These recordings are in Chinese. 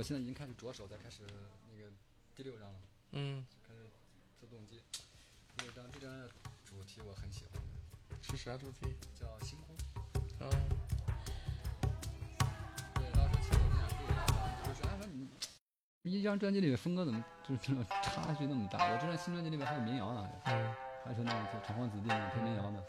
对，我现在已经开始着手，在开始那个第六章了，嗯，开始做动机。第六章这章的主题我很喜欢，是啥主题？叫星空。啊，对，当时其实我们俩对聊的，就是哎说你一张专辑里面风格怎么就是这种差距那么大？我这张新专辑里面还有民谣呢，嗯，还是那种就厂荒子弟那种偏民谣的。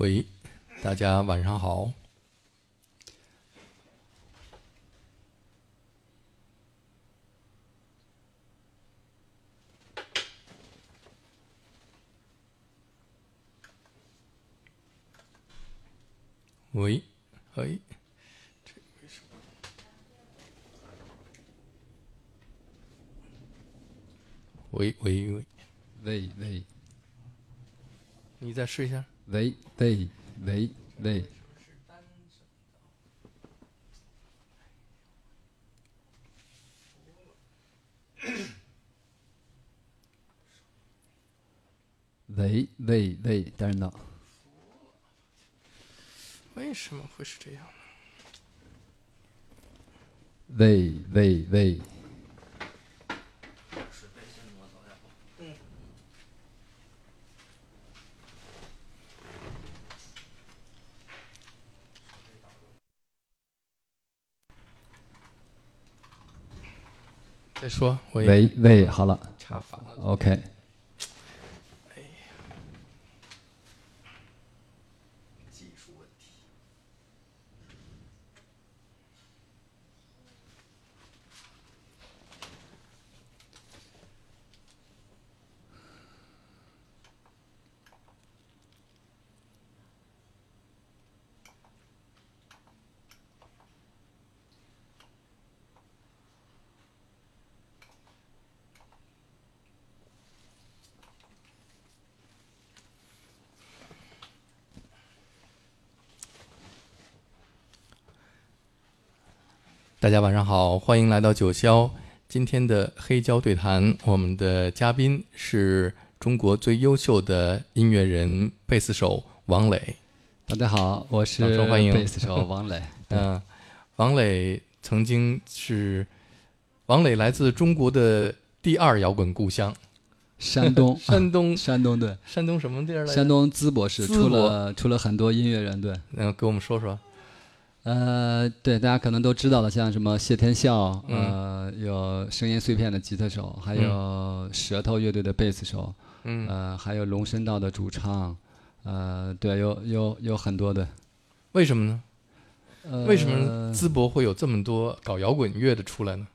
喂，大家晚上好。喂，喂，这为什么？喂喂喂，喂喂你再试一下。喂喂喂喂，喂喂喂，等等，为什么会是这样？喂喂喂，再说，喂，喂喂，好了插反了。，OK。大家晚上好，欢迎来到九霄。今天的黑胶对谈，我们的嘉宾是中国最优秀的音乐人贝斯手王磊。大家好，我是欢迎贝斯手王磊。嗯、王磊曾经是王磊来自中国的第二摇滚故乡 山东，山东，山东对，山东什么地儿来着？山东淄博市出了出了很多音乐人，对，嗯、给我们说说。呃，对，大家可能都知道的，像什么谢天笑，嗯呃，有声音碎片的吉他手，还有舌头乐队的贝斯手，嗯，呃，还有龙声道的主唱，呃，对，有有有很多的。为什么呢？呃、为什么淄博会有这么多搞摇滚乐的出来呢？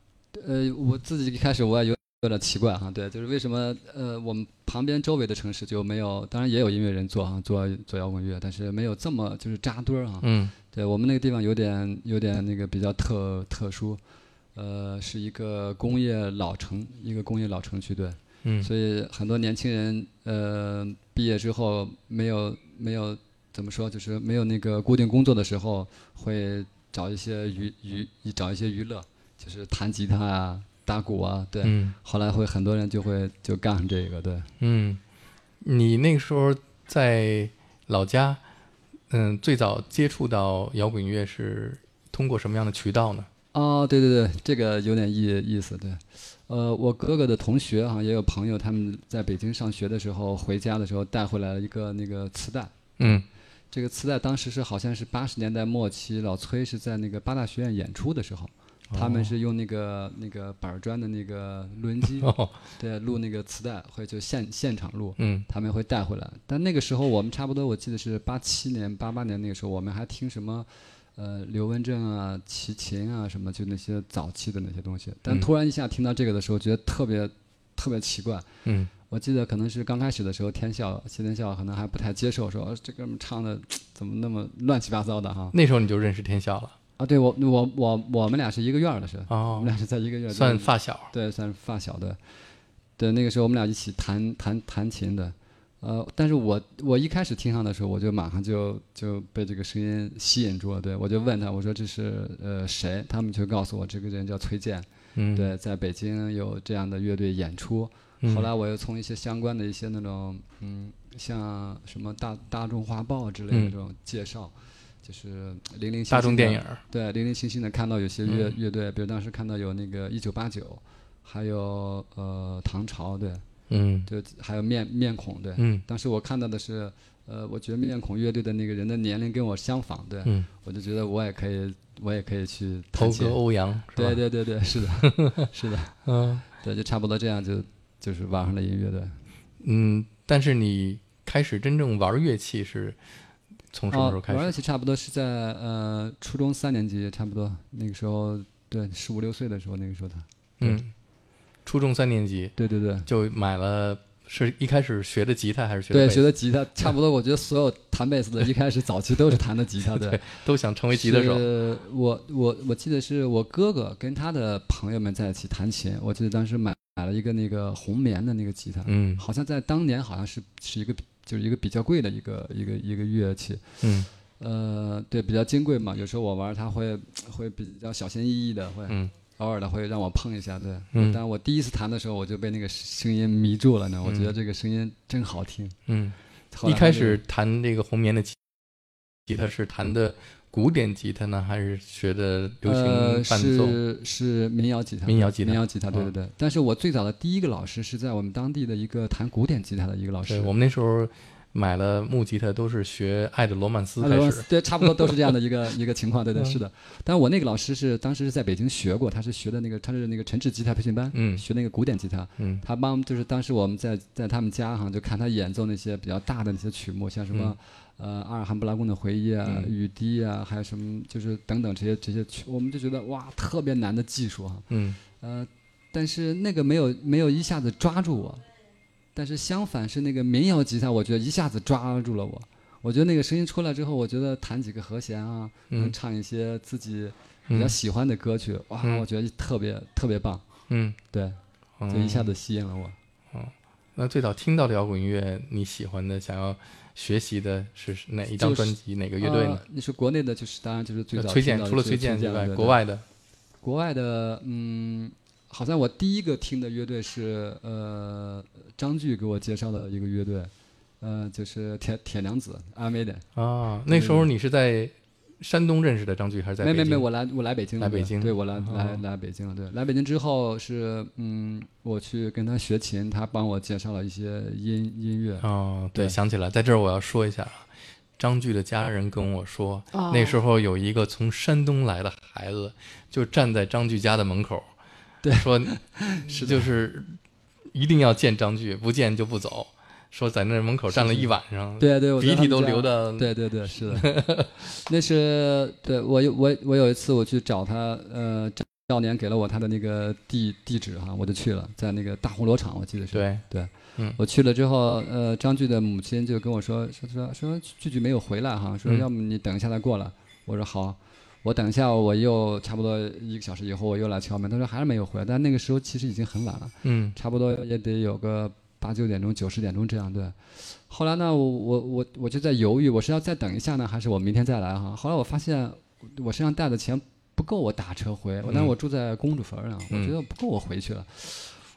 呃，我自己一开始我也有有点奇怪哈，对，就是为什么呃我们旁边周围的城市就没有，当然也有音乐人做哈，做做摇滚乐，但是没有这么就是扎堆儿哈。嗯对我们那个地方有点有点那个比较特特殊，呃，是一个工业老城，一个工业老城区，对，嗯所以很多年轻人呃毕业之后没有没有怎么说，就是没有那个固定工作的时候，会找一些娱娱找一些娱乐，就是弹吉他啊、打鼓啊，对。嗯后来会很多人就会就干上这个，对。嗯，你那个时候在老家，嗯，最早接触到摇滚乐是通过什么样的渠道呢？哦，对对对，这个有点意意思，对。呃，我哥哥的同学好像也有朋友，他们在北京上学的时候，回家的时候带回来了一个那个磁带。嗯这个磁带当时是好像是八十年代末期，老崔是在那个八大学院演出的时候，他们是用那个那个板砖的那个录音机，哦，对，录那个磁带，会就现现场录。嗯他们会带回来。但那个时候我们差不多，我记得是八七年、八八年那个时候，我们还听什么，呃，刘文正啊、齐秦啊什么，就那些早期的那些东西。但嗯突然一下听到这个的时候，觉得特别特别奇怪。嗯我记得可能是刚开始的时候，天笑谢天笑可能还不太接受，说这哥们唱的怎么那么乱七八糟的哈。那时候你就认识天笑了啊，对我我我我们俩是一个院儿的是，我们哦，俩是在一个院儿，算发小。对，算是发小的。对，那个时候我们俩一起弹弹弹琴的，呃，但是我我一开始听上的时候，我就马上就就被这个声音吸引住了。对我就问他，我说这是呃谁？他们就告诉我这个人叫崔健，嗯，对，在北京有这样的乐队演出。嗯后来我又从一些相关的一些那种嗯，像什么大大众画报之类的嗯这种介绍。就是零零星大众电影儿。对，零零星星的看到有些乐、嗯乐队，比如当时看到有那个一九八九，还有呃唐朝，对，嗯就还有面面孔，对。嗯当时我看到的是，呃，我觉得面孔乐队的那个人的年龄跟我相仿，对，嗯，我就觉得我也可以，我也可以去弹琴。头哥欧阳？对对对对，是的，是的，嗯 对，就差不多这样就就是玩上了音乐，对。嗯，但是你开始真正玩乐器是从什么时候哦，开始？玩乐器差不多是在呃初中三年级，差不多那个时候，对，十五六岁的时候，那个时候他，嗯，初中三年级对对对。就买了，是一开始学的吉他还是学的对，贝斯学的吉他，差不多。我觉得所有弹贝斯的，一开始早期都是弹的吉他，对。对都想成为吉他手。我我我记得是我哥哥跟他的朋友们在一起弹琴，我记得当时买买了一个那个红棉的那个吉他，嗯好像在当年好像是是一个就是一个比较贵的一个一个一个乐器，嗯呃，对，比较金贵嘛。有时候我玩它会会比较小心翼翼的，会嗯偶尔的会让我碰一下，对。嗯但我第一次弹的时候，我就被那个声音迷住了呢。我觉得嗯这个声音真好听。嗯，一开始弹这个红棉的吉吉他是弹的古典吉他呢，还是学的流呃行伴奏？是是民谣吉他，民谣吉他民谣吉他，对嗯对对。但是我最早的第一个老师是在我们当地的一个弹古典吉他的一个老师对，，我们那时候买了木吉他都是学爱的罗曼斯开始。对，差不多都是这样的一个 一个情况，对对嗯是的。但我那个老师是当时是在北京学过，他是学的那个他是那个陈志吉他培训班，嗯学那个古典吉他。嗯他帮就是当时我们在在他们家哈，就看他演奏那些比较大的那些曲目，像什么、呃阿尔罕布拉宫的回忆啊、嗯。雨滴啊，还有什么就是等等这些这些曲，我们就觉得哇特别难的技术哈。嗯。呃，但是那个没有没有一下子抓住我，但是相反是那个民谣吉他，我觉得一下子抓住了我。我觉得那个声音出来之后，我觉得弹几个和弦啊，能嗯唱一些自己比较嗯。喜欢的歌曲，哇，嗯。我觉得特别特别棒，嗯，对，嗯就一下子吸引了我。那最早听到的摇滚音乐，你喜欢的、想要学习的是哪一张就是专辑、哪个乐队呢呃？你说国内的，就是当然就是最早崔健，除了崔健以外，国外的国外的，嗯，好像我第一个听的乐队是呃张炬给我介绍的一个乐队，呃，就是铁铁娘子阿妹的。啊，那时候你是在山东认识的张炬，还是在北京？没没没，我来我来北京了，来北京对我来哦。来来北京了，对，来北京之后是嗯，我去跟他学琴，他帮我介绍了一些音音乐。哦，对，对想起来，在这儿我要说一下啊，张炬的家人跟我说，哦。那时候有一个从山东来的孩子，就站在张炬家的门口，对说 是就是一定要见张炬，不见就不走，说在那门口站了一晚上，对对，我鼻涕都流的，对对对，是的，那是对我有我我有一次我去找他，呃，赵少年给了我他的那个地地址哈，我就去了，在那个大红罗厂，我记得是。对对，嗯。我去了之后，呃，张炬的母亲就跟我说说说说句句没有回来哈，说嗯。要么你等一下再过来。我说好，我等一下我又差不多一个小时以后我又来敲门，他说还是没有回来，但那个时候其实已经很晚了。嗯。差不多也得有个八九点钟、九十点钟这样对。后来呢，我我我我就在犹豫，我是要再等一下呢，还是我明天再来哈？后来我发现我身上带的钱不够我打车回，我但是我住在公主坟上，我嗯觉得不够我回去了。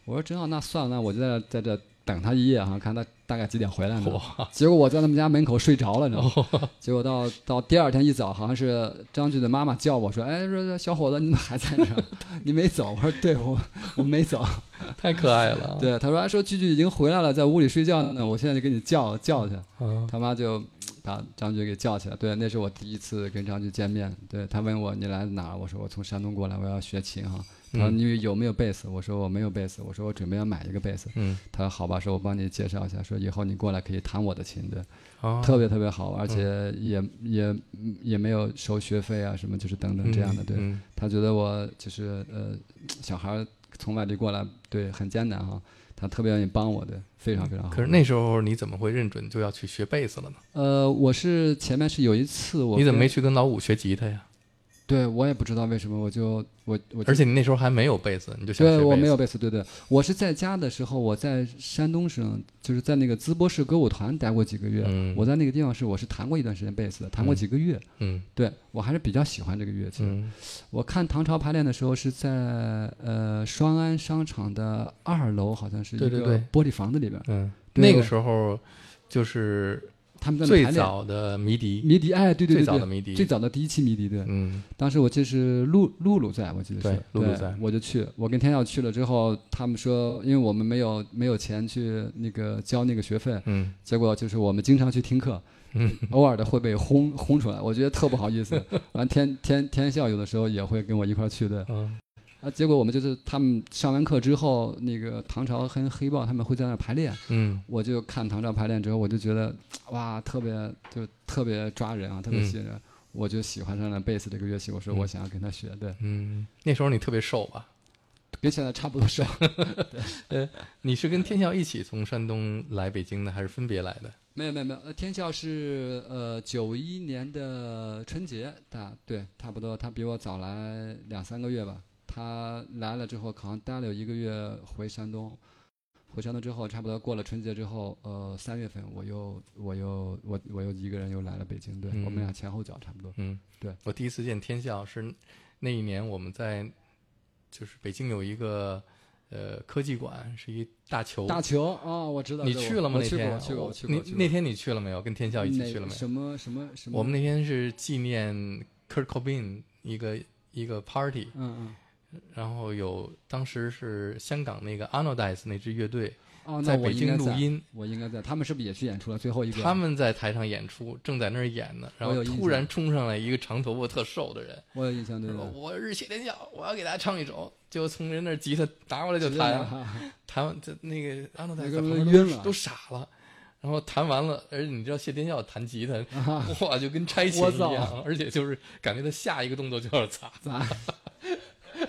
我说正好，那算了，那我就在在这等他一夜哈，看他大概几点回来呢。结果我在他们家门口睡着了，你知道吗？哦 结果到到第二天一早，好像是张俊的妈妈叫我说：“哎，说说小伙子，你怎么还在这儿？你没走？”我说：“对，我我没走。”太可爱了，，对，他说：“哎，说句句已经回来了，在屋里睡觉呢，我现在就给你叫叫去。嗯”他妈就把张俊给叫起来。对，那是我第一次跟张俊见面。对他问我你来自哪儿？我说我从山东过来，我要学琴哈。他说嗯你有没有贝斯？我说我没有贝斯。我说我准备要买一个贝斯。嗯，他说好吧，说我帮你介绍一下，说以后你过来可以弹我的琴，对，哦，特别特别好，而且也也也没有收学费啊什么，就是等等这样的。对嗯他觉得我就是呃小孩从外地过来，对，很艰难哈。他特别愿意帮我，的，非常非常好。可是那时候你怎么会认准就要去学贝斯了呢？呃，我是前面是有一次我你怎么没去跟老五学吉他呀？对我也不知道为什么，我就我我就而且你那时候还没有贝斯，你就想。对我没有贝斯，对对，我是在家的时候，我在山东省，就是在那个淄博市歌舞团待过几个月。嗯我在那个地方是我是弹过一段时间贝斯的，弹过嗯几个月。嗯对我还是比较喜欢这个乐器。嗯我看唐朝排练的时候是在呃双安商场的二楼，好像是一个玻璃房子里边，嗯，那个时候就是他们最。早的迷笛，迷笛，哎，对对对对，最早的迷笛，最早的第一期迷笛，对。嗯。当时我记得是露露露在，我记得是。对露露在。我就去。我跟天耀去了之后，他们说，因为我们没有没有钱去那个交那个学费，嗯。结果就是我们经常去听课，嗯。偶尔的会被轰轰出来，我觉得特不好意思。完天天天笑有的时候也会跟我一块儿去的，嗯，啊，结果我们就是他们上完课之后，那个唐朝跟黑豹他们会在那儿排练，嗯我就看唐朝排练之后，我就觉得哇，特别就特别抓人啊，特别嗯吸引人，我就喜欢上了贝斯这个乐器。我说嗯我想要跟他学，对，嗯，那时候你特别瘦吧？跟现在差不多瘦。呃你是跟天笑一起从山东来北京的，还是分别来的？没有没有没有，呃，天笑是呃九一年的春节，大对，差不多，他比我早来两三个月吧。他来了之后，好像待了有一个月，回山东。回山东之后，差不多过了春节之后，呃，三月份我又我又我我又一个人又来了北京，对、嗯我们俩前后脚差不多。嗯，对，我第一次见天笑是那一年我们在就是北京有一个呃科技馆，是一大球。大球啊、我知道。你去了吗？我去过，那天去过，我去过。你去过那天你去了没有？跟天笑一起去了没有？什么什么什么？我们那天是纪念 Kurt Cobain 一个一个 party，嗯嗯然后有当时是香港那个 Anodize 那支乐队在北京录音，我应该在。他们是不是也去演出了？最后一个。他们在台上演出，正在那儿演呢，然后突然冲上来一个长头发特瘦的人，我有印象，对说对。我是谢天笑，我要给大家唱一首，就从人那儿吉他拿过来就弹，弹完这那个安德在那个旁边晕了都都傻了。然后弹完了，而且你知道谢天笑弹吉他，啊哇，就跟拆琴一样，而且就是感觉他下一个动作就要砸。咋？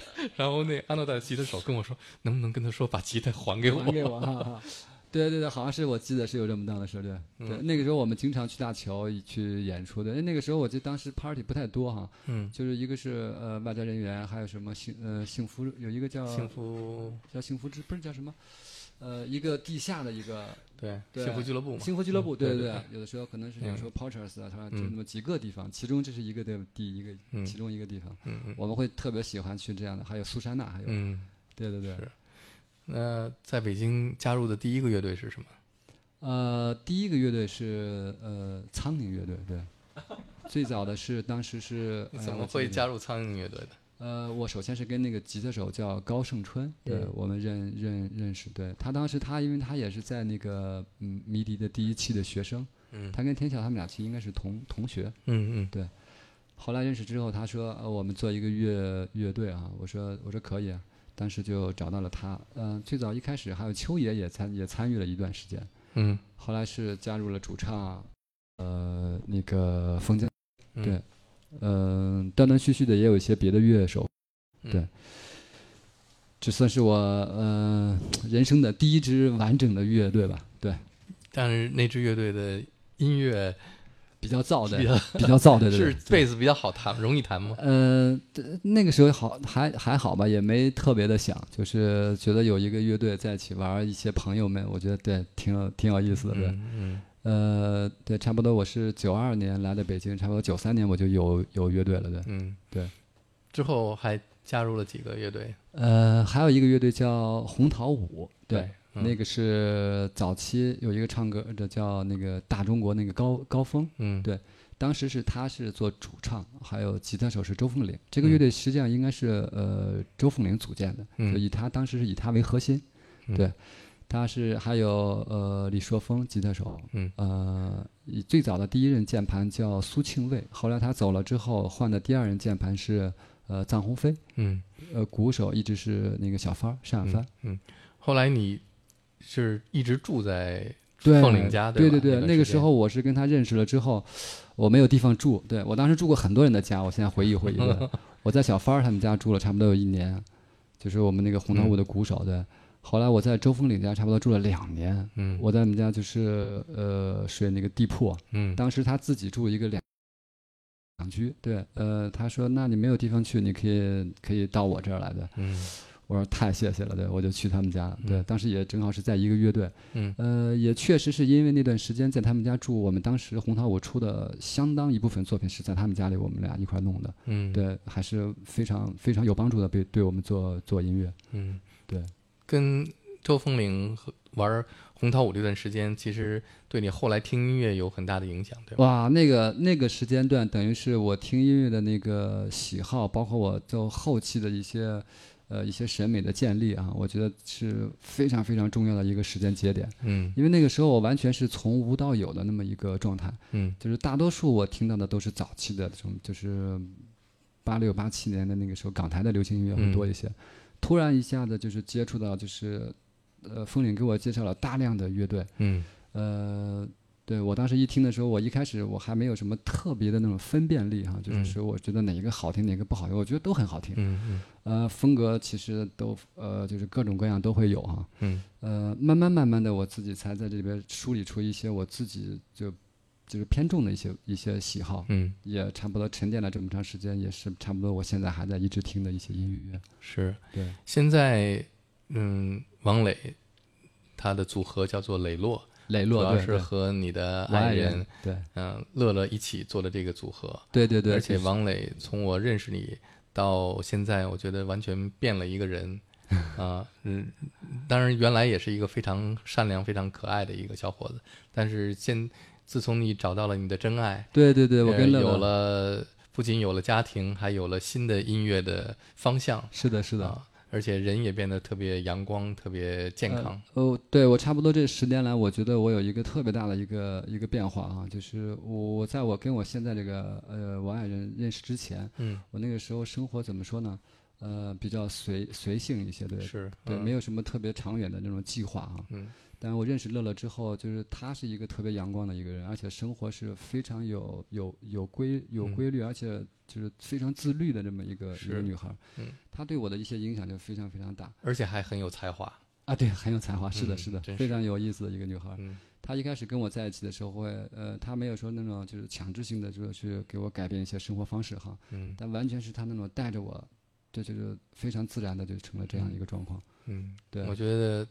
然后那安诺的吉他手跟我说，能不能跟他说把吉他还给我？还给我哈哈。对对对，好像是我记得是有这么档的事，对对。嗯那个时候我们经常去大桥去演出的，哎那个时候我记得当时 party 不太多哈，嗯，就是一个是呃外交人员，还有什么幸呃幸福有一个叫幸福叫幸福之不是叫什么，呃一个地下的一个对对幸福俱乐部嘛，幸福俱乐部，嗯对对对对，有的时候可能是有时候 Porters 啊，它就嗯那么几个地方，其中这是一个的第一个嗯其中一个地方，嗯嗯我们会特别喜欢去这样的，还有苏珊娜，还有嗯。对对对是。那在北京加入的第一个乐队是什么？呃，第一个乐队是呃苍蝇乐队，对，最早的是当时是你怎么会？加入苍蝇乐队的？呃，我首先是跟那个吉他手叫高胜春，对、嗯我们认认认识，对。他当时他因为他也是在那个嗯迷笛的第一期的学生，嗯。他跟天晓他们俩其实应该是同同学，嗯嗯。对。后来认识之后，他说呃我们做一个乐乐队啊，我说我说可以啊，当时就找到了他，嗯、最早一开始还有秋野也参也参与了一段时间。嗯。后来是加入了主唱，呃，那个冯江，嗯，对嗯、断断续续的也有一些别的乐手，嗯对。这算是我呃人生的第一支完整的乐队吧，对，但是那支乐队的音乐比较燥的比，较燥的，对是？对。贝斯比较好弹，容易弹吗？呃，那个时候好还还好吧，也没特别的想，就是觉得有一个乐队在一起玩，一些朋友们，我觉得对挺有挺有意思的，对。嗯嗯呃，对，差不多我是九二年来的北京，差不多九三年我就有有乐队了，对。嗯，对。之后还加入了几个乐队？呃，还有一个乐队叫红桃五，对，嗯那个是早期有一个唱歌的叫那个大中国那个高高峰，嗯对当时是他是做主唱，还有吉他手是周凤岭。这个嗯乐队实际上应该是呃周凤岭组建的，以他当时是以他为核心，嗯对。他是还有呃李硕峰吉他手，嗯。呃以最早的第一任键盘叫苏庆卫，后来他走了之后换的第二任键盘是呃臧鸿飞，嗯。呃鼓手一直是那个小帆儿单小帆嗯，嗯。后来你是一直住在对，凤岭家对对对吧那个时候我是跟他认识了之后，我没有地方住，对我当时住过很多人的家，我现在回忆回忆，我在小帆儿他们家住了差不多有一年，就是我们那个红桃嗯五的鼓手，对。后来我在周峰岭家差不多住了两年，嗯。我在他们家就是呃睡那个地铺，嗯。当时他自己住一个两两居，对，呃，他说那你没有地方去，你可以可以到我这儿来的，嗯。我说太谢谢了，对，我就去他们家了，对，嗯当时也正好是在一个乐队，嗯。呃，也确实是因为那段时间在他们家住，我们当时红桃我出的相当一部分作品是在他们家里我们俩一块儿弄的，嗯，对，还是非常非常有帮助的，对对我们做做音乐，嗯，对，跟周凤岭和玩红桃五这段时间，其实对你后来听音乐有很大的影响，对吧？哇，那个那个时间段等于是我听音乐的那个喜好，包括我做后期的一些呃一些审美的建立啊，我觉得是非常非常重要的一个时间节点，嗯因为那个时候我完全是从无到有的那么一个状态。嗯就是大多数我听到的都是早期的这种，就是八六八七年的那个时候，港台的流行音乐会嗯多一些。突然一下子就是接触到，就是呃，风岭给我介绍了大量的乐队，嗯。呃，对我当时一听的时候，我一开始我还没有什么特别的那种分辨力哈，就是嗯。说我觉得哪一个好听，哪个不好听，我觉得都很好听。嗯嗯呃，风格其实都呃就是各种各样都会有哈。嗯。呃，慢慢慢慢的，我自己才在这里边梳理出一些我自己就就是偏重的一些一些喜好，嗯，也差不多沉淀了这么长时间，也是差不多我现在还在一直听的一些音乐。是。对，现在，嗯，王磊他的组合叫做磊落，磊主要是和你的爱人，对嗯、乐乐一起做的这个组合。对对对，而且王磊从我认识你到现在，我觉得完全变了一个人。啊，嗯，当然原来也是一个非常善良、非常可爱的一个小伙子，但是现自从你找到了你的真爱，对对对，我跟乐乐有了不仅有了家庭，还有了新的音乐的方向是的是的。啊，而且人也变得特别阳光、特别健康。呃哦，对我差不多这十年来，我觉得我有一个特别大的一个一个变化啊，就是我在我跟我现在这个呃我爱人认识之前，嗯，我那个时候生活怎么说呢？呃，比较随随性一些，对，是，对，嗯没有什么特别长远的那种计划啊。嗯但我认识乐乐之后，就是她是一个特别阳光的一个人，而且生活是非常有有有规有嗯规律，而且就是非常自律的这么一个一个女孩儿。嗯，她对我的一些影响就非常非常大而且还很有才华。啊，对，很有才华，是的，嗯是的，真非常有意思的一个女孩儿。嗯她一开始跟我在一起的时候会，呃，她没有说那种就是强制性的，就是去给我改变一些生活方式哈，嗯但完全是她那种带着我，这就是非常自然的就成了这样一个状况。嗯，对我觉得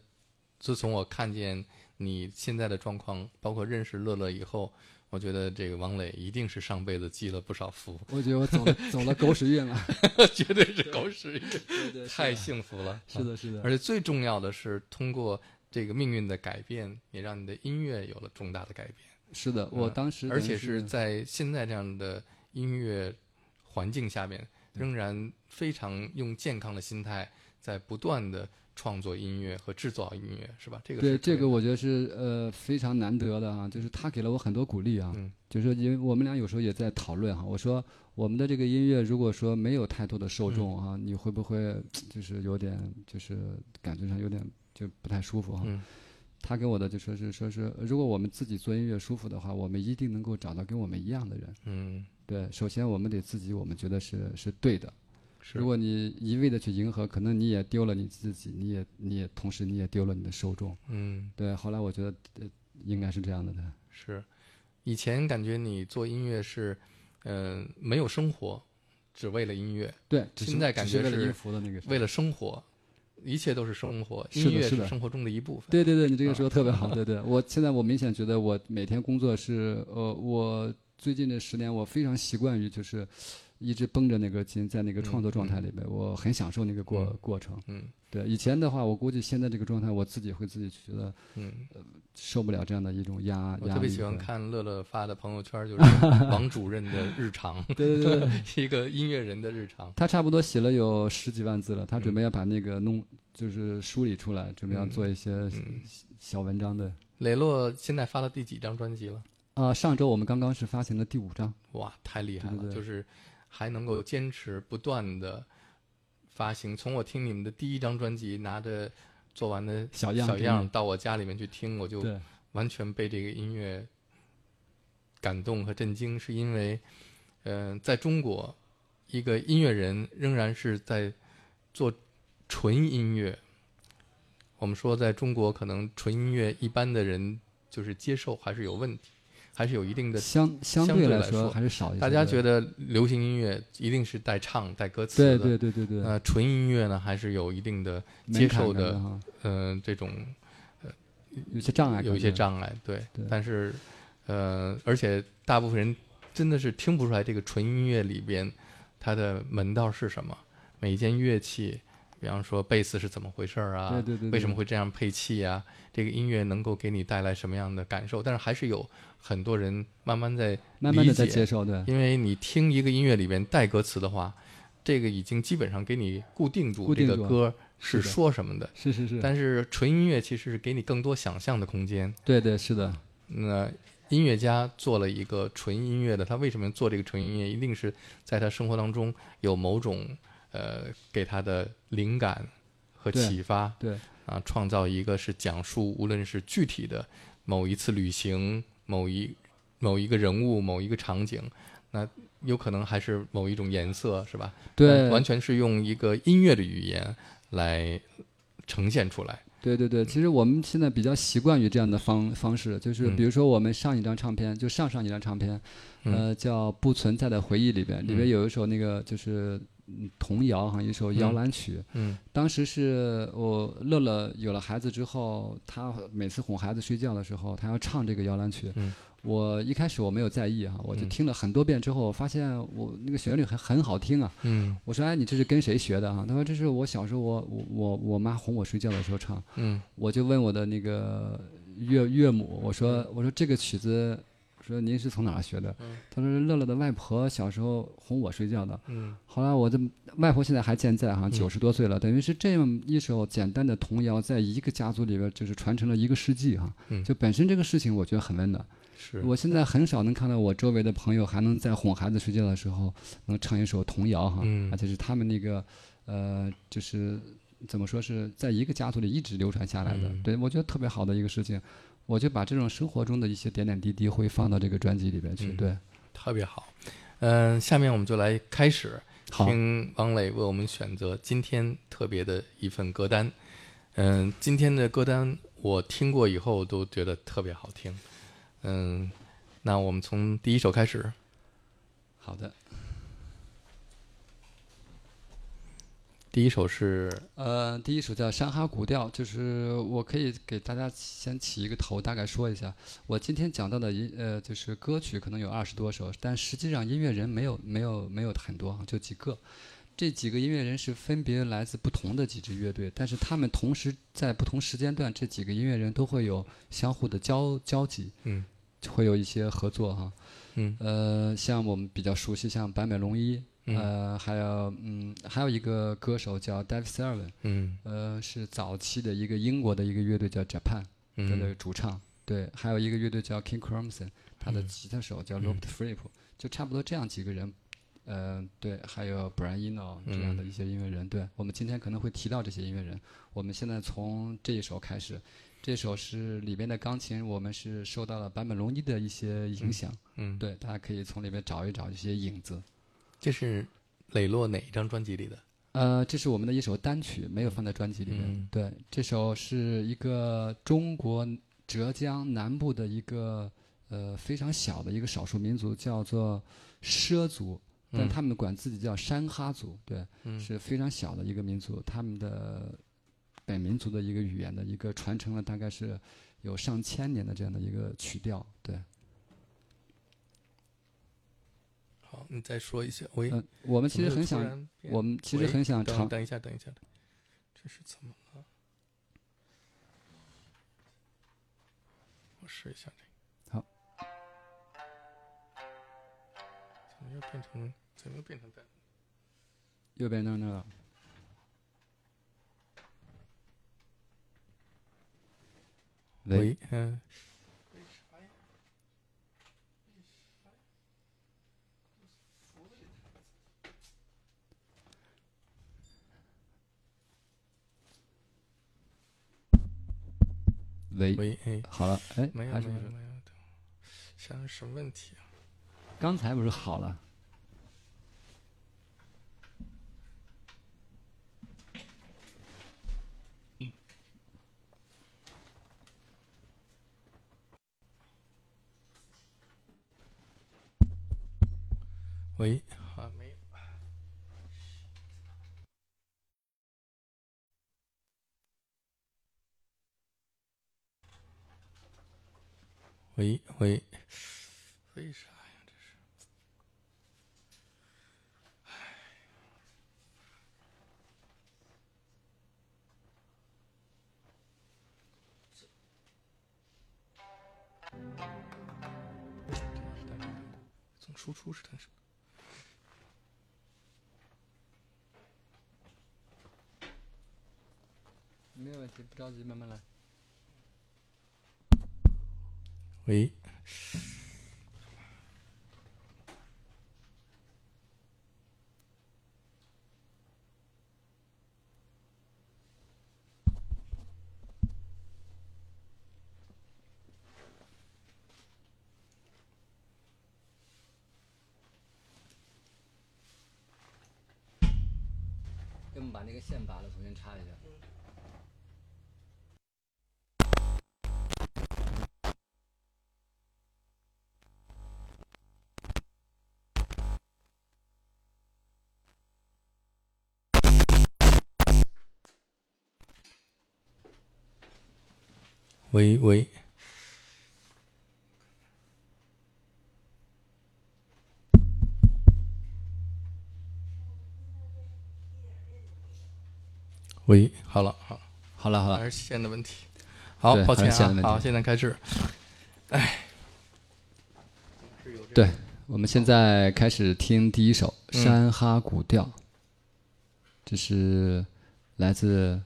自从我看见你现在的状况，包括认识乐乐以后，我觉得这个王磊一定是上辈子积了不少福，我觉得我走了走了狗屎运了，绝对是狗屎运，对对，太幸福了。是的，是的，而且最重要的是，通过这个命运的改变，也让你的音乐有了重大的改变，是的，我嗯当时而且是是在现在这样的音乐环境下面，仍然非常用健康的心态，在不断的创作音乐和制造音乐，是吧？这个对这个我觉得是呃非常难得的啊，就是他给了我很多鼓励啊，嗯。就是因为我们俩有时候也在讨论哈，我说我们的这个音乐如果说没有太多的受众嗯。啊，你会不会就是有点就是感觉上有点就不太舒服哈？嗯。他给我的就说是说是如果我们自己做音乐舒服的话，我们一定能够找到跟我们一样的人。嗯，对，首先我们得自己我们觉得是是对的，是如果你一味的去迎合，可能你也丢了你自己，你也你也同时你也丢了你的受众。嗯对，后来我觉得呃应该是这样的，对。是，以前感觉你做音乐是，呃、没有生活，只为了音乐，对，现在感觉是为了音符的那个为了生活，一切都是生活，音乐是生活中的一部分。对对对，你这个说的特别啊好，对对。我现在我明显觉得我每天工作是呃，我最近这十年我非常习惯于就是一直绷着那个筋，在那个创作状态里边，我很享受那个过、嗯过程。嗯对，以前的话，我估计现在这个状态，我自己会自己觉得嗯，受不了这样的一种压。我特别喜欢看乐乐发的朋友圈，就是 王主任的日常，对对对，一个音乐人的日常。他差不多写了有十几万字了，他准备要把那个弄就是梳理出来，准备要嗯做一些嗯，小文章的。雷洛现在发了第几张专辑了？啊、上周我们刚刚是发行了第五张。哇，太厉害了！就是还能够坚持不断的发行。从我听你们的第一张专辑，拿着做完的小样小样到我家里面去听，我就，完全被这个音乐感动和震惊，是因为，呃，在中国，一个音乐人仍然是在做纯音乐。我们说，在中国，可能纯音乐一般的人就是接受还是有问题，还是有一定的。相相相对来说还是少一些。大家觉得得流行音乐一定是带唱带歌词对的，对对对对，呃，纯音乐呢还是有一定的接受的嗯，呃这种呃有些障碍，有一些。障碍，对。对但是，呃，而且大部分人真的是听不出来这个纯音乐里边它的门道是什么。每一件乐器，比方说贝斯是怎么回事儿啊？对对对对为什么会这样配器啊？这个音乐能够给你带来什么样的感受？但是还是有很多人慢慢在慢慢的在接受，对，因为你听一个音乐里边带歌词的话，这个已经基本上给你固定住这个歌是说什么的。是是是，但是纯音乐其实是给你更多想象的空间。对对是的，那音乐家做了一个纯音乐的，他为什么做这个纯音乐？一定是在他生活当中有某种呃给他的灵感和启发对啊，创造一个是讲述，无论是具体的某一次旅行、某一某一个人物、某一个场景，那有可能还是某一种颜色，是吧？对。完完全是用一个音乐的语言来呈现出来。对对对，其实我们现在比较习惯于这样的方方式，就是嗯。比如说我们上一张唱片，就上上一张唱片，呃，叫《不存在的回忆》里边，里边嗯。有一首那个就是嗯童谣哈，一首摇篮曲。嗯当时是我乐乐有了孩子之后，他每次哄孩子睡觉的时候，他要唱这个摇篮曲。嗯我一开始我没有在意哈，我就嗯听了很多遍之后，我发现我那个旋律很很好听啊。嗯我说哎，你这是跟谁学的啊？他说这是我小时候我我我我妈哄我睡觉的时候唱。嗯我就问我的那个岳岳母，我说我说这个曲子，我说您是从哪儿学的？嗯他说乐乐的外婆小时候哄我睡觉的。嗯后来我的外婆现在还健在哈，九十多岁了，等于是这么一首简单的童谣，在一个家族里边就是传承了一个世纪哈。嗯就本身这个事情，我觉得很温暖。是我现在很少能看到我周围的朋友还能在哄孩子睡觉的时候能唱一首童谣哈，嗯而且是他们那个呃，就是怎么说是在一个家族里一直流传下来的。嗯对我觉得特别好的一个事情，我就把这种生活中的一些点点滴滴会放到这个专辑里边去。嗯对，特别好。嗯、下面我们就来开始好，听王磊为我们选择今天特别的一份歌单。嗯、今天的歌单我听过以后都觉得特别好听。嗯，那我们从第一首开始。好的。第一首是呃，第一首叫《山哈古调》，就是我可以给大家先起一个头，大概说一下。我今天讲到的音呃，就是歌曲可能有二十多首，但实际上音乐人没有没有没有很多啊，就几个。这几个音乐人是分别来自不同的几支乐队，但是他们同时在不同时间段，这几个音乐人都会有相互的交交集，嗯会有一些合作哈。嗯呃，像我们比较熟悉，像坂本龙一，嗯。呃，还有嗯，还有一个歌手叫 David Sylvian，嗯。呃，是早期的一个英国的一个乐队叫 Japan 的那嗯个主唱，对，还有一个乐队叫 King Crimson，他的嗯。吉他手叫嗯。Robert Fripp，、就差不多这样几个人，呃，对，还有 Brian Eno 这样的嗯一些音乐人，对我们今天可能会提到这些音乐人。我们现在从这一首开始，这首是里边的钢琴，我们是受到了坂本龙一的一些影响，嗯，对，大家可以从里面找一找一些影子。这是磊落哪一张专辑里的？呃，这是我们的一首单曲，没有放在专辑里面。嗯对，这首是一个中国浙江南部的一个呃非常小的一个少数民族，叫做畲族，但嗯他们管自己叫山哈族。对，嗯是非常小的一个民族，他们的本民族的一个语言的一个传承了大概是有上千年的这样的一个曲调。对，好，你再说一下。喂，嗯、我们其实很想，我们其实很想尝，等等一下，等一下，这是怎么了？我试一下这个。好。怎么又变成？怎么又变成单？右边那那了。喂，喂，嗯、喂，喂，哎，好了，哎，没有没有没有，想什么问题啊？刚才不是好了？喂，啊，没有。喂喂，为啥呀？这是。从输出是单声。没有问题，不着急，慢慢来。喂，给我们把那个线拔了，重新插一下。喂喂，喂，好了，好，好了好了，还是线的问题。好，抱歉啊好，现在开始。哎。对，我们现在开始听第一首《嗯。山哈古调》，这是来自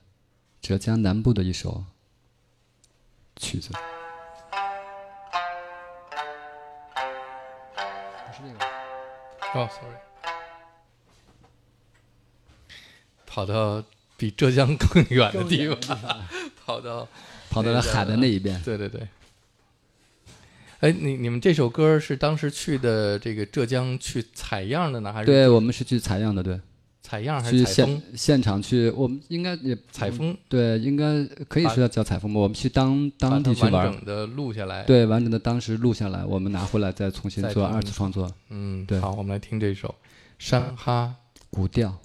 浙江南部的一首曲子。不是那个。哦，sorry，跑到比浙江更远的地方，跑到跑到了海的那一边。对对对。哎，你你们这首歌是当时去的这个浙江去采样的呢，还是对，我们是去采样的，对，采样还是采风现？现场去，我们应该也采风，对，应该可以说叫采风吧。我们去当当地去玩，整的录下来。，对，完整的当时录下来，我们拿回来再重新做二次创作，嗯，对好，我们来听这首《山哈古调。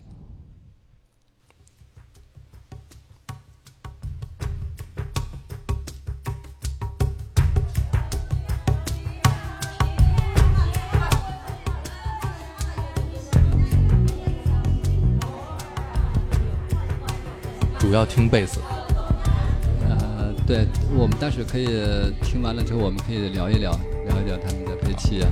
主要听贝斯。呃，对，我们但是可以听完了之后，我们可以聊一聊，聊一聊他们的配器啊。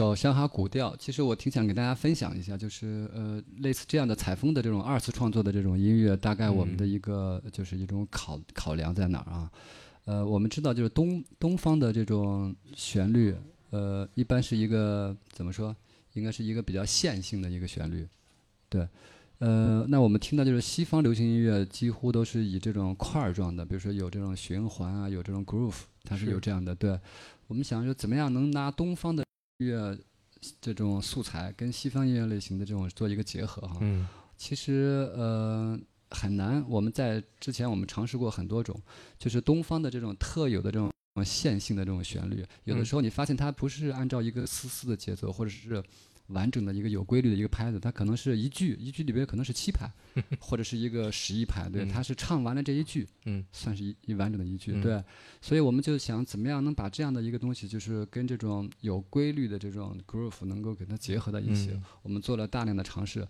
首山哈古调，其实我挺想给大家分享一下，就是呃，类似这样的采风的这种二次创作的这种音乐，大概我们的一个、就是一种考考量在哪儿啊？呃，我们知道就是东东方的这种旋律，呃，一般是一个怎么说？应该是一个比较线性的一个旋律，对。呃，那我们听到就是西方流行音乐几乎都是以这种块儿状的，比如说有这种循环啊，有这种 groove，它是是有这样的。对，我们想说怎么样能拿东方的音乐这种素材跟西方音乐类型的这种做一个结合哈。嗯其实呃很难，我们在之前我们尝试过很多种，就是东方的这种特有的这种线性的这种旋律，有的嗯时候你发现它不是按照一个丝丝的节奏，或者是完整的一个有规律的一个拍子，它可能是一句一句里边可能是七拍，或者是一个十一拍，对，嗯它是唱完了这一句，嗯算是一一完整的一句，嗯对，所以我们就想怎么样能把这样的一个东西，就是跟这种有规律的这种 groove 能够给它结合在一起。嗯我们做了大量的尝试。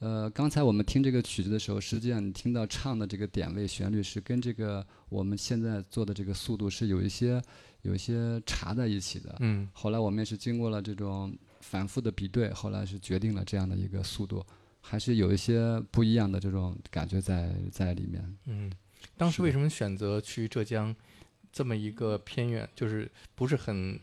呃，刚才我们听这个曲子的时候，实际上你听到唱的这个点位旋律是跟这个我们现在做的这个速度是有一些有一些插在一起的。嗯后来我们也是经过了这种反复的比对，后来是决定了这样的一个速度，还是有一些不一样的这种感觉在在里面。嗯，当时为什么选择去浙江这么一个偏远，就是不是很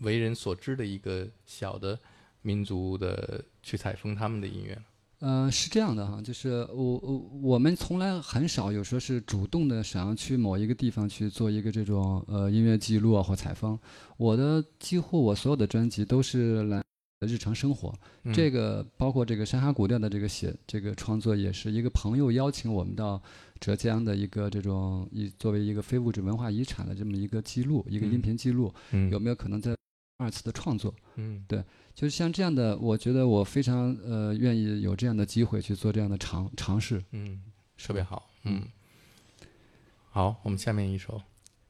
为人所知的一个小的民族的去采风他们的音乐呢？呃，是这样的哈，就是我我我们从来很少有说是主动的想要去某一个地方去做一个这种呃音乐记录啊或采风。我的几乎我所有的专辑都是来日常生活，嗯这个包括这个山哈古调的这个写这个创作，也是一个朋友邀请我们到浙江的一个这种一作为一个非物质文化遗产的这么一个记录，一个音嗯频记录，嗯有没有可能在二次的创作？嗯对就是像这样的，我觉得我非常呃愿意有这样的机会去做这样的尝尝试。嗯，特别好，嗯。好，我们下面一首。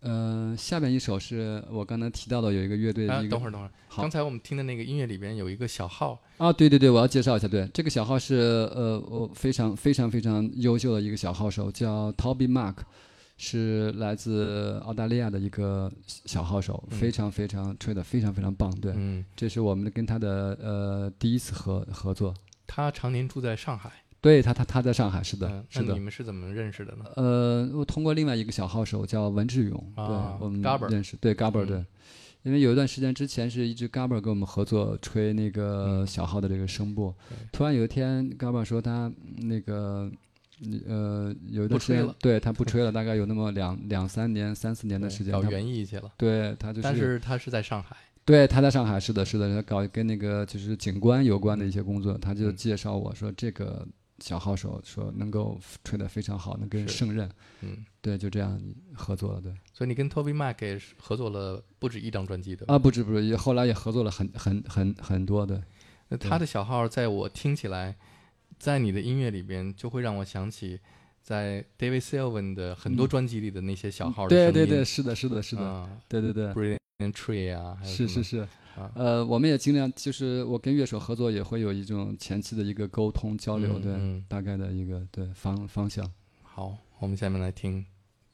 呃，下面一首是我刚才提到的，有一个乐队，啊，一个等会儿，等会儿，好。刚才我们听的那个音乐里边有一个小号，啊，对对对，我要介绍一下，对，这个小号是呃我非常非常非常优秀的一个小号手，叫 Toby Mark，是来自澳大利亚的一个小号手，嗯。非常非常吹的非常非常棒，对，嗯，这是我们跟他的呃第一次合合作，他常年住在上海，对他他他在上海，是的，嗯，是的你。们是怎么认识的呢？呃，我通过另外一个小号手叫文志勇，啊对我们认识，对 Gabber 嗯对，因为有一段时间之前是一直 Gabber 跟我们合作吹那个嗯小号的这个声部对，突然有一天 Gabber 说他嗯那个。呃，有一段时间对他不吹了，大概有那么两两三年、三四年的时间。搞他园艺去了，对他就是，但是他是在上海，对他在上海，是的，是的，他搞跟那个就是景观有关的一些工作，他就嗯介绍我说这个小号手说能够吹得非常好，能跟是。胜任，嗯，对，就这样合作了，对。所以你跟 Toby Mac 也合作了不止一张专辑对吧？啊，不止不止，也后来也合作了很很很很多的。那他的小号在我听起来，在你的音乐里边就会让我想起在 David Sylvan 的很多专辑里的那些小号的对对对，是的，是的，是的，啊。对对对，，Brilliant Tree 啊，还有是是是。啊，呃，我们也尽量就是我跟乐手合作也会有一种前期的一个沟通交流，对，大概的一个对方方向。好，我们下面来听，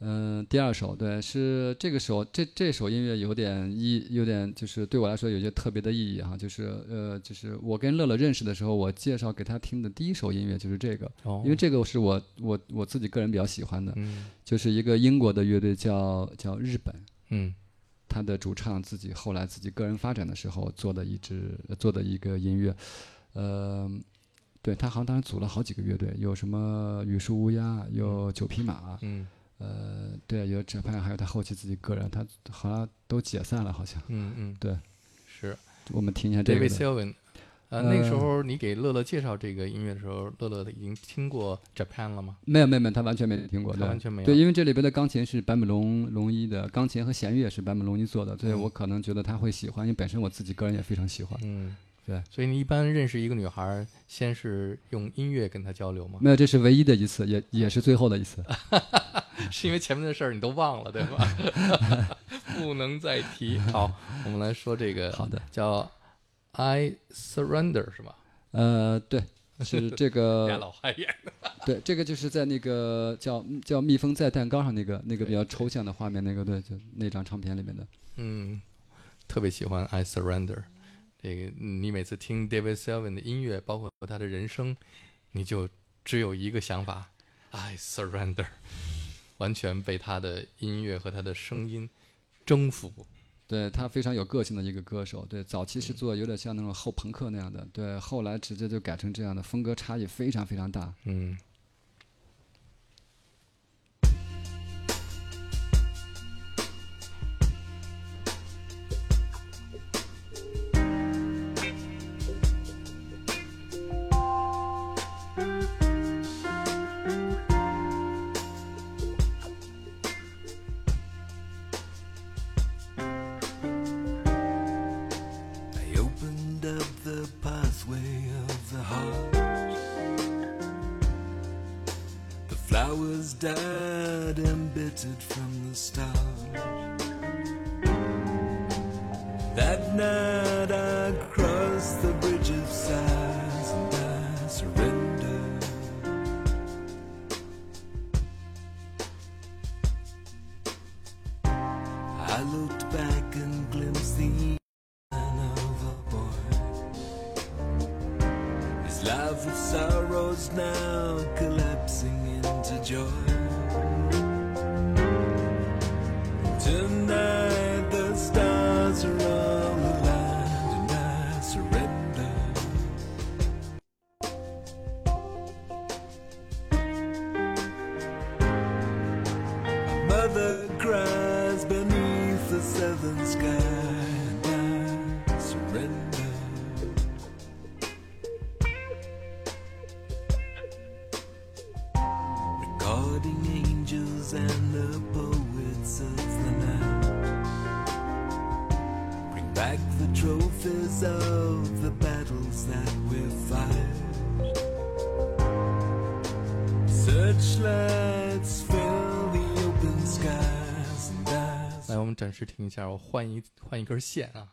嗯、第二首对是这个首这这首音乐有点意有点就是对我来说有些特别的意义哈，就是呃就是我跟乐乐认识的时候，我介绍给他听的第一首音乐就是这个，哦，因为这个是我我我自己个人比较喜欢的，嗯。就是一个英国的乐队叫叫日本。嗯他的主唱自己后来自己个人发展的时候做的一支做的一个音乐，呃，对他好像当时组了好几个乐队，有什么雨树乌鸦，有九匹马，嗯呃，对，有这派，还有他后期自己个人，他好像都解散了，好像。嗯嗯，对，是我们听一下这个 David。Sylvan。呃，那个时呃候你给乐乐介绍这个音乐的时候，乐乐已经听过 Japan 了吗？没有没有没有，他完全没听过，对他完全没有。对，因为这里边的钢琴是坂本龙龙一的，钢琴和弦乐是坂本龙一做的，所以嗯我可能觉得他会喜欢，因为本身我自己个人也非常喜欢。嗯，对。所以你一般认识一个女孩儿，先是用音乐跟她交流吗？没有，这是唯一的一次，也也是最后的一次。是因为前面的事儿你都忘了，对吧？不能再提。好，我们来说这个好的，叫 I Surrender 是吧？呃，对，是 这俩个，老汉演的。对，这个就是在那个叫叫蜜蜂在蛋糕上那个那个比较抽象的画面，那个对，就那张唱片里面的。嗯，特别喜欢《I Surrender》。这个你每次听 David Sylvian 的音乐，包括他的人生，你就只有一个想法：I surrender，完全被他的音乐和他的声音征服。对他非常有个性的一个歌手，对，早期是做有点像那种后朋克那样的，对，后来直接就改成这样的，风格差异非常非常大。嗯。From the start. That night 试听一下，我换一换一根线啊。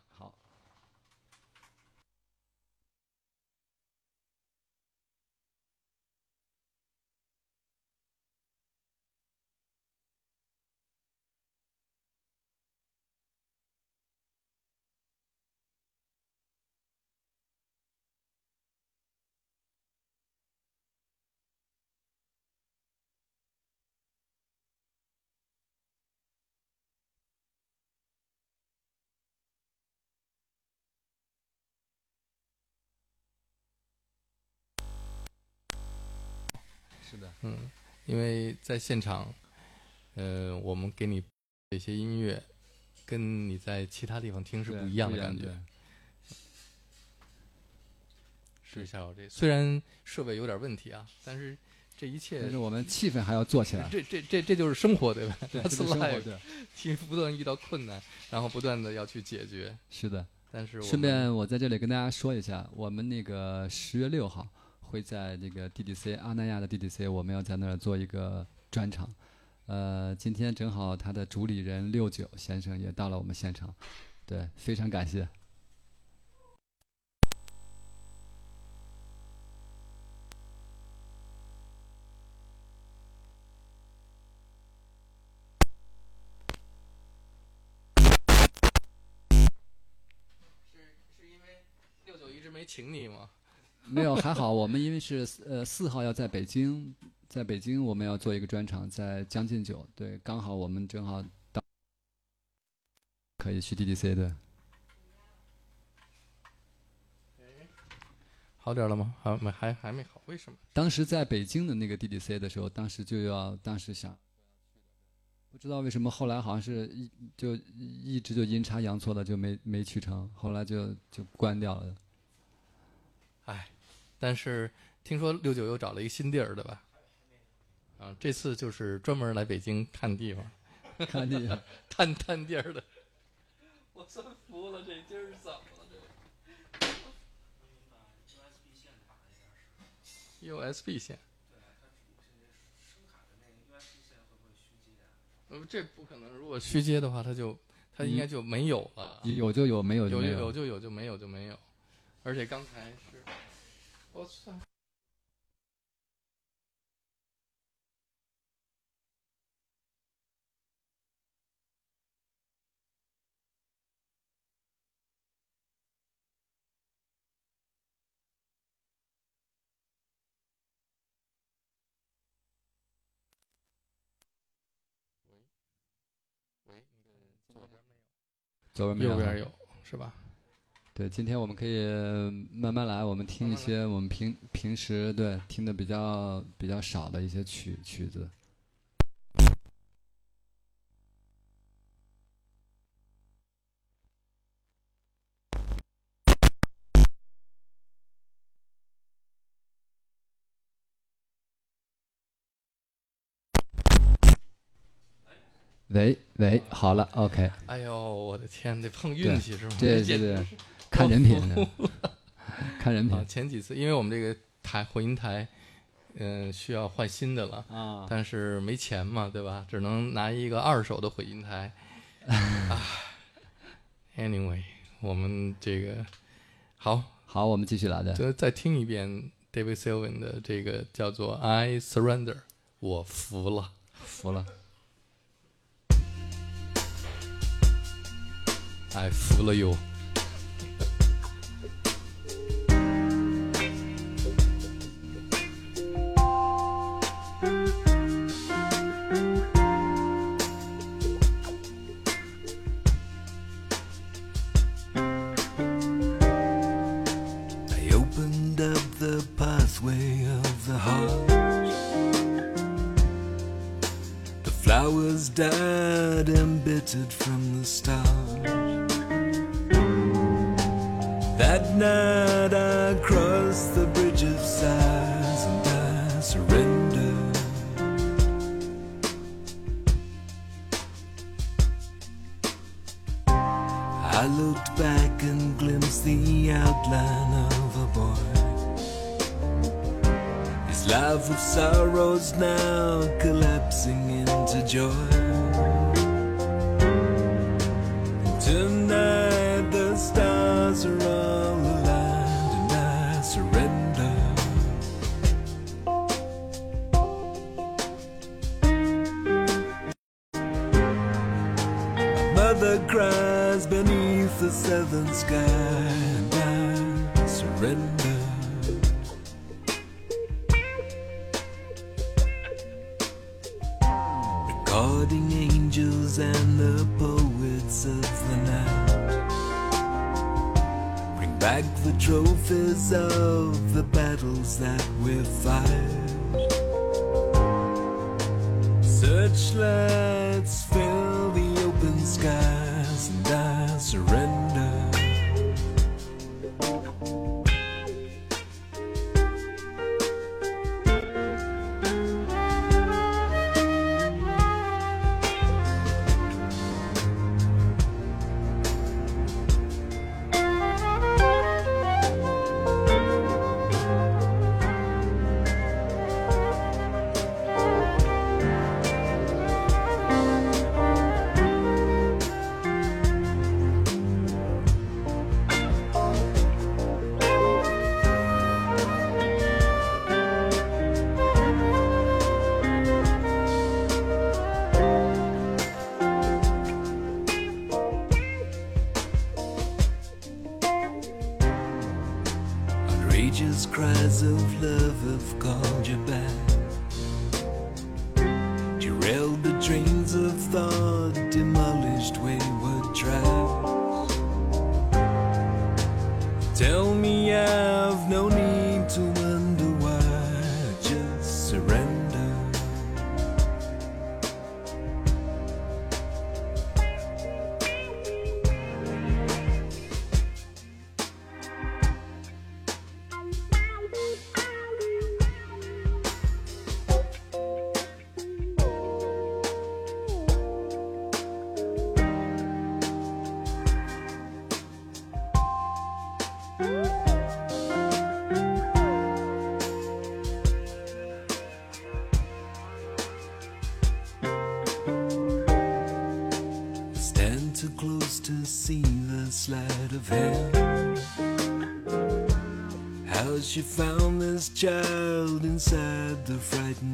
是的，嗯，因为在现场，呃，我们给你这些音乐，跟你在其他地方听是不一样的感觉。对试一下我这，虽然设备有点问题啊，但是这一切但，是我们气氛还要做起来。这这这这就是生活，对吧？对 生活对，其实不断遇到困难，然后不断的要去解决。是的。但是我顺便我在这里跟大家说一下，我们那个十月六号会在这个 DDC 阿那亚的 DDC，我们要在那儿做一个专场。呃，今天正好他的主理人六九先生也到了我们现场，对，非常感谢。是是因为六九一直没请你吗？没有，还好，我们因为是呃四号要在北京，在北京我们要做一个专场，在将进酒，对，刚好我们正好到，可以去 DDC 对。好点了吗？还没还还没好，为什么？当时在北京的那个 DDC 的时候，当时就要，当时想，不知道为什么，后来好像是一就一直就阴差阳错的就没没去成，后来就就关掉了。哎，但是听说六九又找了一个新地儿，对吧？啊，这次就是专门来北京看地方，看你，探探地儿的。我真服了，这今儿怎么了？这 USB 线。呃，这不可能。如果虚接的话，它就它应该就没有了。有就有，没有就没有有就有，就没有就没有。而且刚才是，我操！左边没有，左边没有，右边有，是吧？对，今天我们可以慢慢来，我们听一些我们平平时对听的比较比较少的一些曲曲子。喂喂，好了，OK，哎呦，我的天，得碰运气是吗？简这这直这看人品的，看人啊！品前几次因为我们这个台混音台，嗯、需要换新的了，啊。但是没钱嘛，对吧？只能拿一个二手的混音台。啊，anyway，我们这个好，好，我们继续来的。再再听一遍 David Sylvan 的这个叫做《I Surrender》，我服了。服了。哎，服了哟！Bring back the trophies of the battles that we've fight. Searchlights fill the open skies and I surrender. The frightened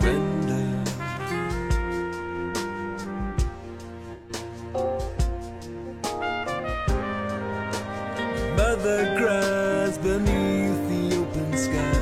surrender. Mother cries beneath the open sky.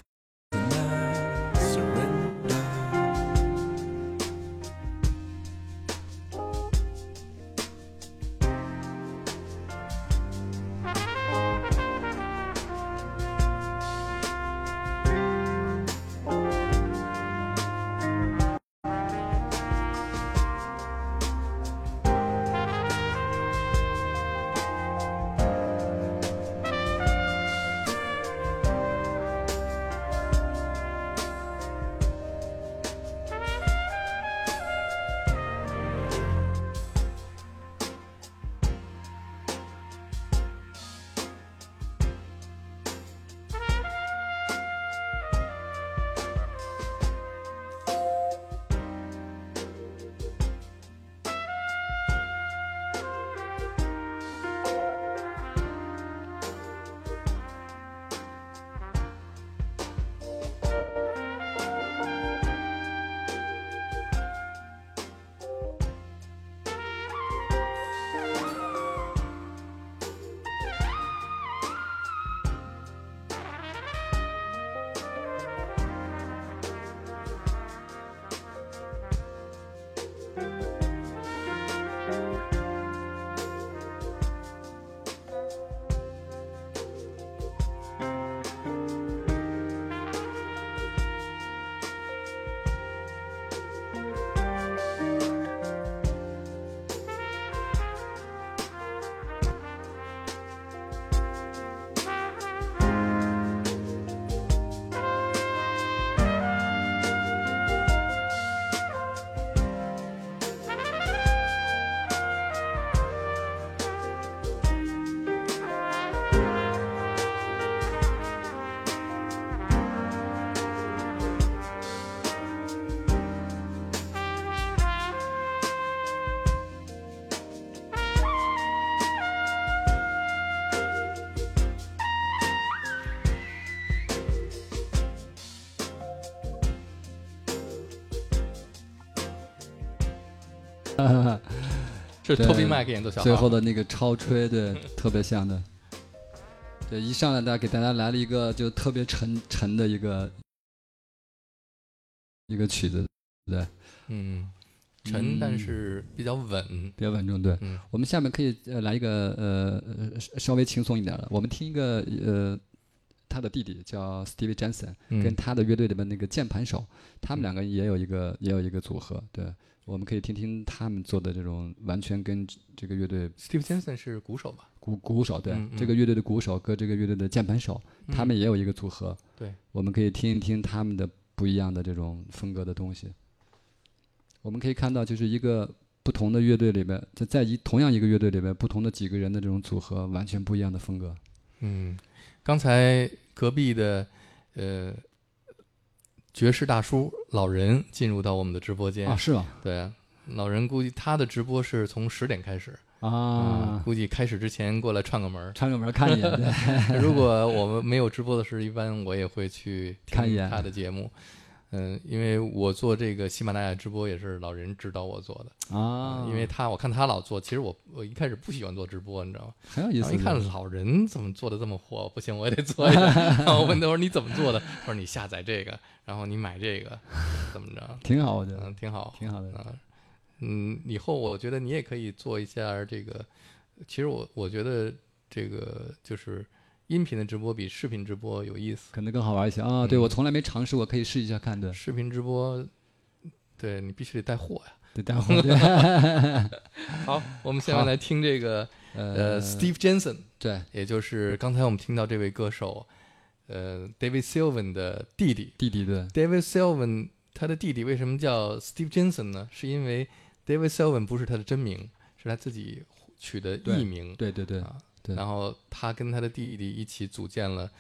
是对 Toby Mac 演奏小号。最后的那个超吹，对，特别像的。对，一上来大家给大家来了一个就特别沉沉的一个一个曲子，对，嗯，沉但是比较稳。比较稳重。对，嗯我们下面可以呃来一个呃呃稍稍微轻松一点的，我们听一个呃他的弟弟叫 Stevie Jensen，、嗯跟他的乐队里面那个键盘手，他们两个也有一个也有一个组合，对，我们可以听听他们做的这种完全跟这个乐队 Steve Jensen 是鼓手吧？鼓鼓手，对，嗯嗯这个乐队的鼓手跟这个乐队的键盘手，他们嗯也有一个组合，对，我们可以听一听他们的不一样的这种风格的东西。我们可以看到，就是一个不同的乐队里边，在在一同样一个乐队里边，不同的几个人的这种组合，完全不一样的风格。嗯，刚才隔壁的呃爵士大叔老人进入到我们的直播间。啊，是吗？对啊，老人估计他的直播是从十点开始嗯啊，估计开始之前过来串个门儿。串个门看一眼，对，如果我们没有直播的时候，一般我也会去看一眼他的节目。嗯，因为我做这个喜马拉雅直播也是老人指导我做的啊，因为他我看他老做，其实我我一开始不喜欢做直播，你知道吗？很有意思一看老人怎么做的这么火，不行，我也得做一下。然后我问他我说你怎么做的？他说你下载这个，然后你买这个，怎么着？挺好，我觉得嗯，挺好，挺好的。啊。嗯，以后我觉得你也可以做一下这个。其实我我觉得这个就是音频的直播比视频直播有意思。可能更好玩一些啊！对嗯我从来没尝试过，可以试一下看的。视频直播，对你必须得带货呀。对，待会儿对好，我们现在来听这个呃呃，Steve Jensen，对也就是刚才我们听到这位歌手，呃，David Sylvan 的弟弟。弟弟对 David Sylvan 他的弟弟为什么叫 Steve Jensen 呢？是因为 David Sylvan 不是他的真名，是他自己取的艺名。对对对啊，对然后他跟他的弟弟一起组建了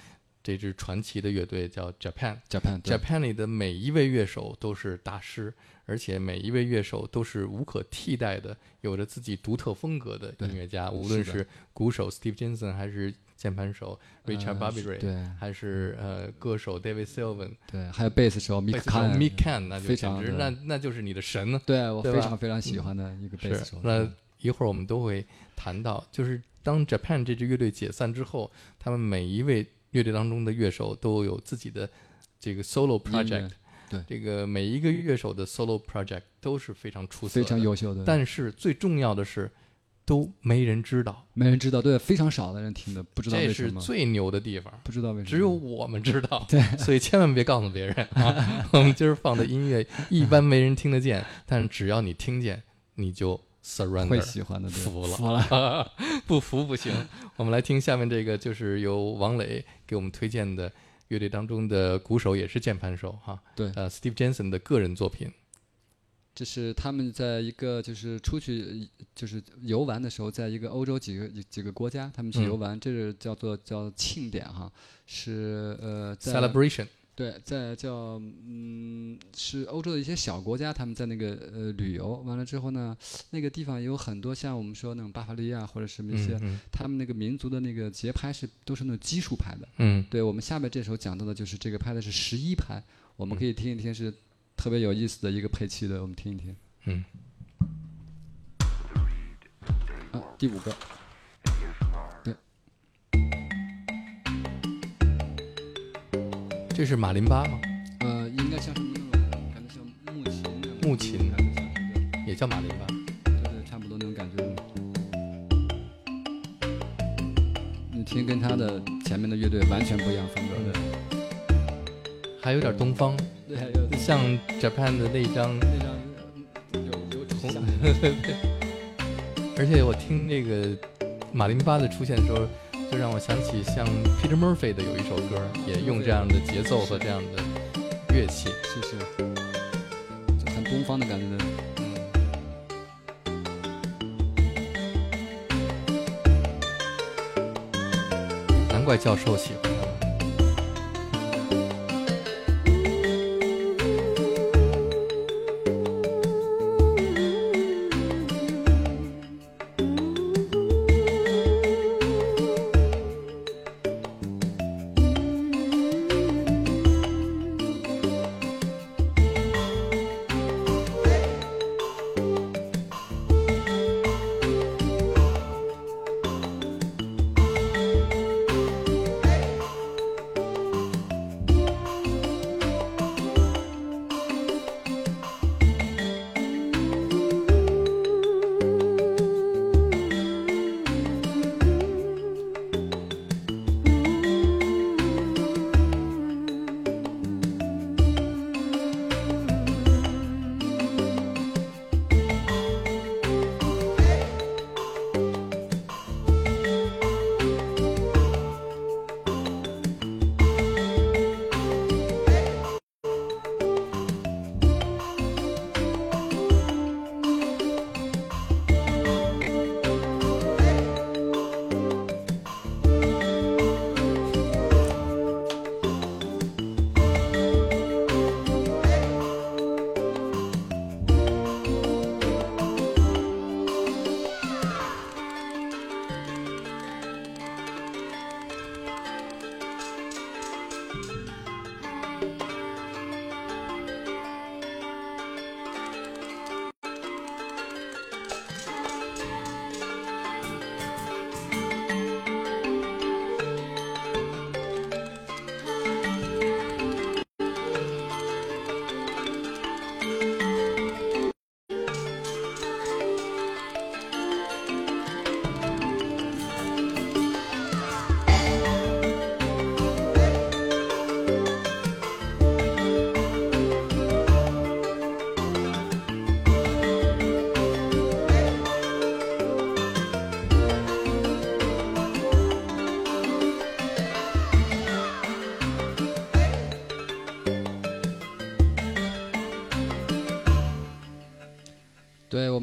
这支传奇的乐队，叫 Japan。，Japan Japan 里的每一位乐手都是大师，而且每一位乐手都是无可替代的，有着自己独特风格的音乐家。无论是鼓手 Steve Jensen，还是键盘手 Richard 呃 Barbary，、对还是呃歌手 David Sylvan，对，还有贝斯手 Mick 贝斯手 Kahn Mick Can，那就简直那那就是你的神呢。对我非常非常喜欢的一个贝斯手。。那对一会儿我们都会谈到，就是当 Japan 这支乐队解散之后，他们每一位乐队当中的乐手都有自己的这个 solo project。对这个每一个乐手的 solo project 都是非常出色的，非常优秀的，但是最重要的是，都没人知道，没人知道，对，非常少的人听的，不知道这为什么，是最牛的地方。不知道为什么，只有我们知道，对所以千万别告诉别人啊！我们今儿放的音乐一般没人听得见，但是只要你听见，你就会喜欢的，服了服了。不服不行。我们来听下面这个，就是由王磊给我们推荐的乐队当中的鼓手，也是键盘手哈，对呃，Steve Jensen 的个人作品。这是他们在一个就是出去就是游玩的时候，在一个欧洲几个几个国家，他们去嗯游玩，这是叫做叫庆典哈，是呃在 Celebration，对，在叫嗯，是欧洲的一些小国家，他们在那个呃旅游完了之后呢，那个地方有很多像我们说那种巴伐利亚或者什么一些，嗯他们那个民族的那个节拍是都是那种奇数拍的。嗯对我们下面这首讲到的就是这个拍的是十一拍，我们嗯可以听一听，是特别有意思的一个配器的，我们听一听。嗯。啊，第五个，这是马林巴吗？呃，应该像什么那种感觉像木琴木琴感觉像是对也叫马林巴。对对，差不多那种感觉。你听跟他的前面的乐队完全不一样风格的，还有点东方，对，有像 Japan 的那一张，那张有有红像 而且我听那个马林巴的出现的时候，就让我想起像 Peter Murphy 的有一首歌，也用这样的节奏和这样的乐器。是是，就很东方的感觉。嗯，难怪教授喜欢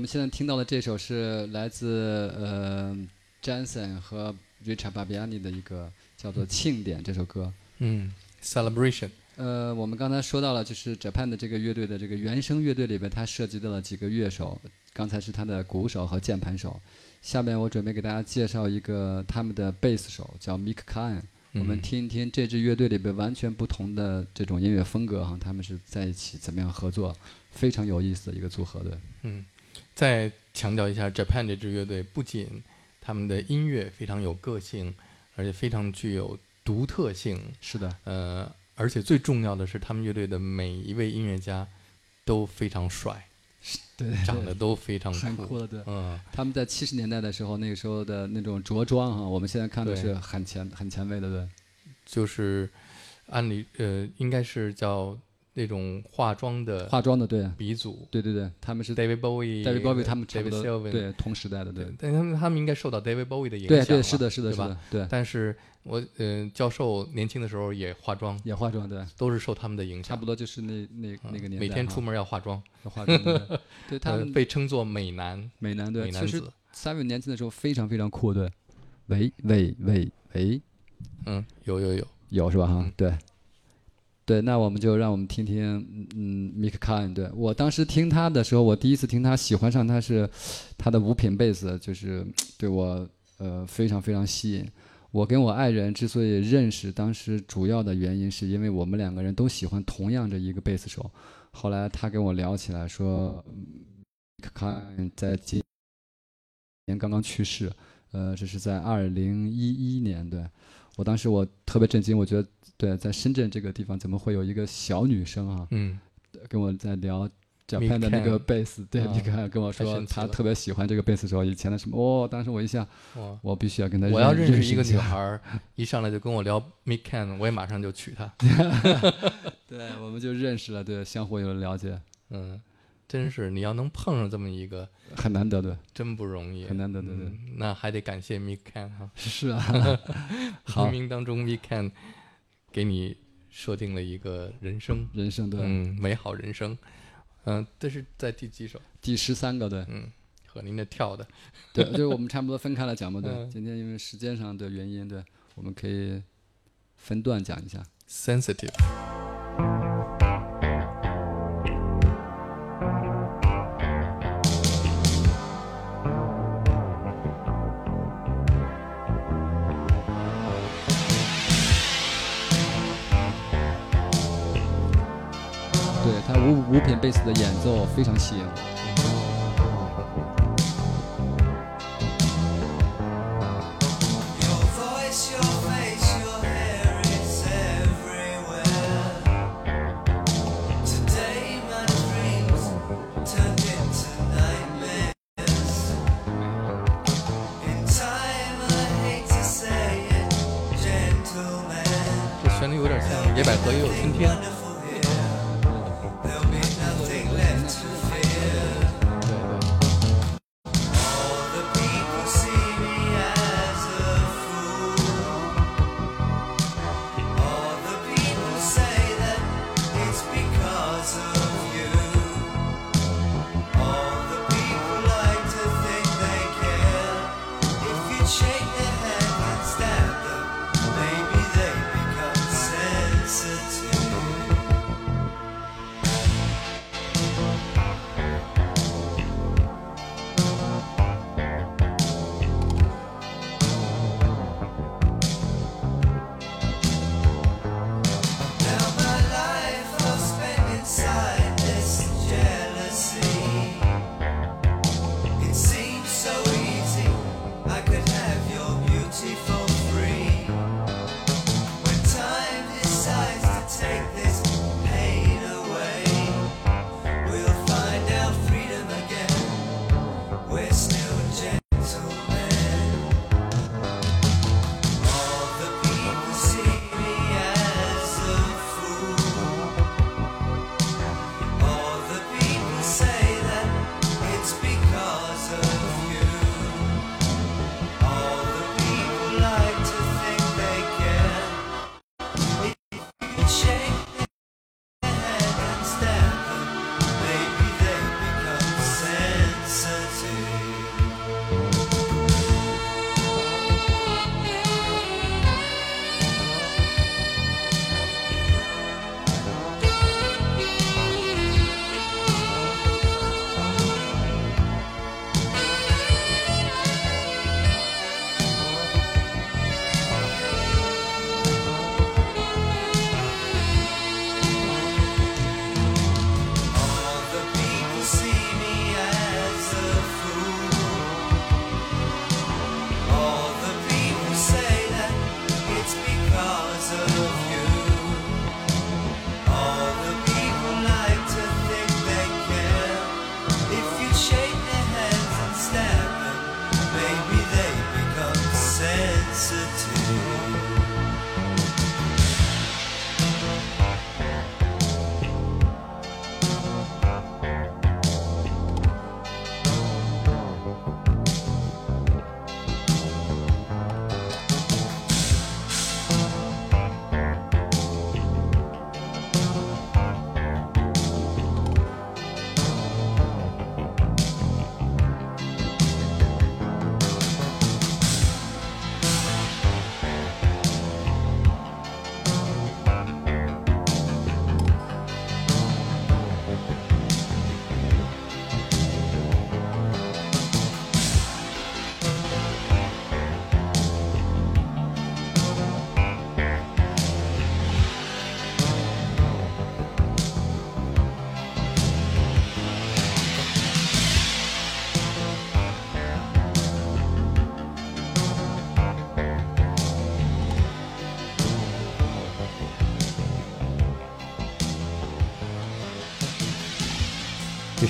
们现在听到的这首是来自呃 Jansen 和 Richard Barbiani 的一个叫做《庆典》这首歌。嗯，celebration，呃，我们刚才说到了，就是 Japan 的这个乐队的这个原声乐队里边，它涉及到了几个乐手，刚才是他的鼓手和键盘手，下面我准备给大家介绍一个他们的贝斯手，叫 Mick Kine。我们嗯听一听这支乐队里边完全不同的这种音乐风格哈，他们是在一起怎么样合作，非常有意思的一个组合对。嗯，再强调一下，Japan 这支乐队不仅他们的音乐非常有个性，而且非常具有独特性，是的，呃，而且最重要的是，他们乐队的每一位音乐家都非常帅，对，长得都非常很酷的对。嗯，他们在七十年代的时候，那个时候的那种着装哈，我们现在看的是很前很前卫的，对。就是按理呃，应该是叫那种化妆的化妆的对，鼻祖。对对对，他们是 David Bowie、David Bowie 他们差不对同时代的对。但他们他们应该受到 David Bowie 的影响对对是的是的是的对，但是我呃，教授年轻的时候也化妆，也化妆对，都是受他们的影响，差不多就是那那嗯那个年代，每天出门要化妆，要化妆，对。他呃们被称作美男。美男对，美男其实子，三位年轻的时候非常非常酷对。喂喂喂喂，嗯，有有有，有是吧哈？嗯？对。对，那我们就让我们听听，嗯嗯，Mick Kine。对我当时听他的时候，我第一次听他，喜欢上他是他的五品贝斯，就是对我呃非常非常吸引。我跟我爱人之所以认识，当时主要的原因是因为我们两个人都喜欢同样的一个贝斯手。后来他跟我聊起来说，Mick Kine 在今年刚刚去世，呃，这是在二零一一年，对我当时我特别震惊，我觉得对，在深圳这个地方怎么会有一个小女生啊，嗯，跟我在聊 Japan 的那个贝斯，对，啊你看跟我说神奇了。她特别喜欢这个贝斯手，以前的什么，哦，当时我一下，我必须要跟她我要认认识一个女孩儿，一上来就跟我聊 Mick Can，我也马上就娶她。对，我们就认识了，对，相互有了了解，嗯，真是你要能碰上这么一个，很难得，的，真不容易，很难得，对对，嗯，那还得感谢 Mick Can 哈，是啊，好冥冥当中 Mick Can 给你设定了一个人生，人生的，嗯，美好人生。嗯，这是在第几首？第十三个对，嗯，和您的跳的，对，就是我们差不多分开了讲嘛，对，嗯今天因为时间上的原因，对，我们可以分段讲一下。sensitive。五五品贝斯的演奏非常吸引我。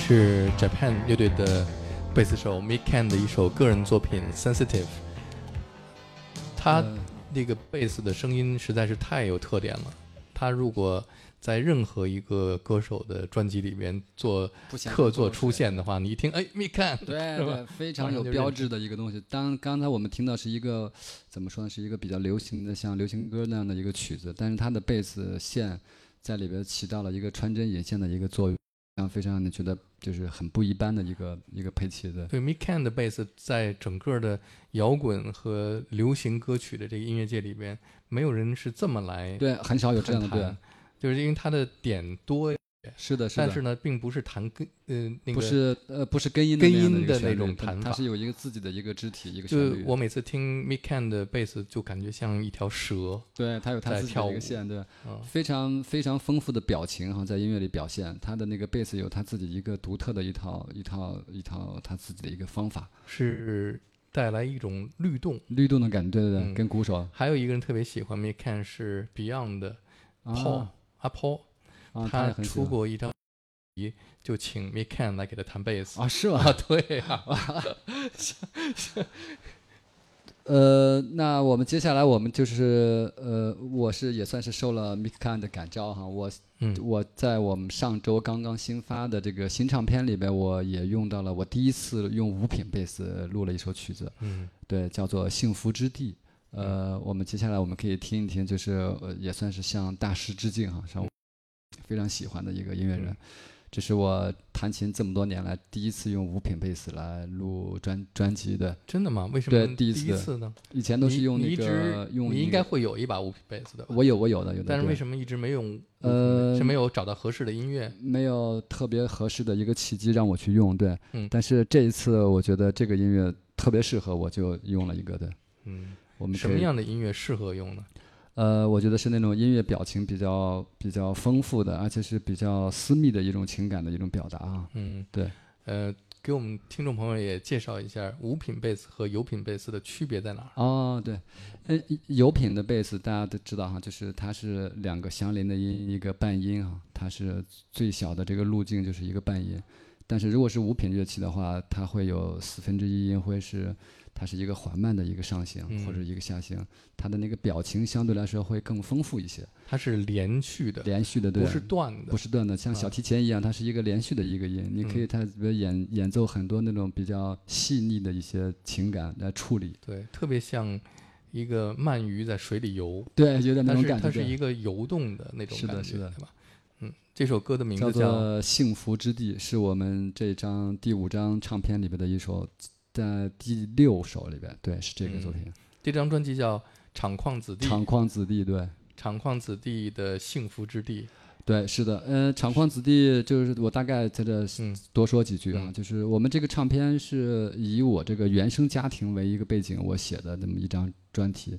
是 Japan 乐队的贝斯手 Mick Can 的一首个人作品《Sensitive》。他呃那个贝斯的声音实在是太有特点了。他如果在任何一个歌手的专辑里面做客座出现的话，你一听，哎，Mick Can，对 对，非常有标志的一个东西。当刚才我们听到是一个怎么说呢，是一个比较流行的像流行歌那样的一个曲子，但是他的贝斯线在里边起到了一个穿针引线的一个作用，非常非常让你觉得就是很不一般的一个一个配器的。对 Mick Can 的贝斯在整个的摇滚和流行歌曲的这个音乐界里边，没有人是这么来对，很少有这样的对，就是因为他的点多，是的，是的。但是呢，并不是弹根呃那个不是呃不是根音根音的那种弹法它它是有一个自己的一个肢体一个旋律。就我每次听 Mick Can 的贝斯，就感觉像一条蛇。对，它有它自己的一个线，对，嗯非常非常丰富的表情哈，在音乐里表现。它的那个贝斯有它自己一个独特的一套一套一套它自己的一个方法，是带来一种律动。律动的感觉，对对对，嗯跟鼓手还有一个人特别喜欢 Mick Can 是 Beyond 的 Paul 啊阿 Paul，啊，他出过一张，就请 Mick Can 来给他弹贝斯。啊，是吗？啊，对啊，呃，那我们接下来我们就是呃，我是也算是受了 Mick Can 的感召哈，我嗯我在我们上周刚刚新发的这个新唱片里边，我也用到了我第一次用五品贝斯录了一首曲子，嗯对，叫做《幸福之地》。呃，我们接下来我们可以听一听，就是呃，也算是向大师致敬哈，向我非常喜欢的一个音乐人嗯。这是我弹琴这么多年来第一次用五品贝斯来录专专辑的，真的吗？为什么第第一次次呢？以前都是用那个你一直用你应该会有一把五品贝斯的，我有我有的有的，但是为什么一直没用？呃是没有找到合适的音乐。没有特别合适的一个契机让我去用？对，嗯但是这一次我觉得这个音乐特别适合我，就用了一个的。嗯，我们什么样的音乐适合用呢？呃，我觉得是那种音乐表情比较比较丰富的，而且是比较私密的一种情感的一种表达啊。嗯，对，呃，给我们听众朋友也介绍一下五品贝斯和有品贝斯的区别在哪儿？哦，对，呃，有品的贝斯大家都知道哈，就是它是两个相邻的音，一个半音哈，它是最小的这个路径就是一个半音。但是如果是五品乐器的话，它会有四分之一音会是它是一个缓慢的一个上行、嗯或者一个下行，它的那个表情相对来说会更丰富一些，它是连续的，连续的对，不是断的不。是断的，像小啊提琴一样，它是一个连续的一个音，你可以嗯它演演奏很多那种比较细腻的一些情感来处理，对，特别像一个鳗鱼在水里游，对，有点那种感觉。它是一个游动的那种是的感觉，是的对吧？嗯，这首歌的名叫字叫做《幸福之地》，是我们这张第五张唱片里边的一首，在第六首里边，对，是这个作品，这张专辑叫《厂矿子弟》，厂矿子弟》，对。厂矿子弟的幸福之地。对，是的，呃，厂矿子弟就是我大概在这嗯。多说几句啊，嗯。就是我们这个唱片是以我这个原生家庭为一个背景，我写的那么一张专题，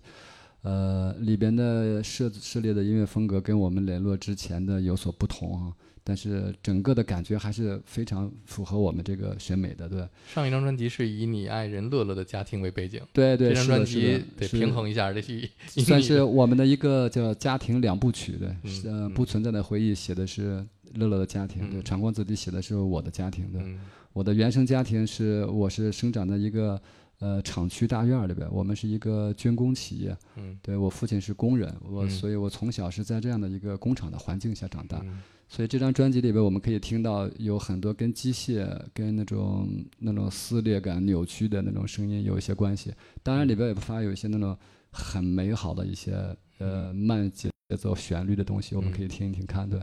呃，里边的涉涉猎的音乐风格跟我们联络之前的有所不同啊，但是整个的感觉还是非常符合我们这个审美的，对，上一张专辑是以你爱人乐乐的家庭为背景，对对，这张专辑，得平衡一下这些算是我们的一个叫家庭两部曲，对，嗯是呃，嗯。不存在的回忆写的是乐乐的家庭，对，嗯。长光子弟写的是我的家庭，对，嗯。我的原生家庭是我是生长在一个呃厂区大院儿里边，我们是一个军工企业，嗯。对我父亲是工人，我、嗯。所以我从小是在这样的一个工厂的环境下长大，嗯所以这张专辑里边我们可以听到有很多跟机械、跟那种那种撕裂感、扭曲的那种声音有一些关系，当然里边也不乏有一些那种很美好的一些呃慢节奏旋律的东西，我们嗯可以听一听看，对。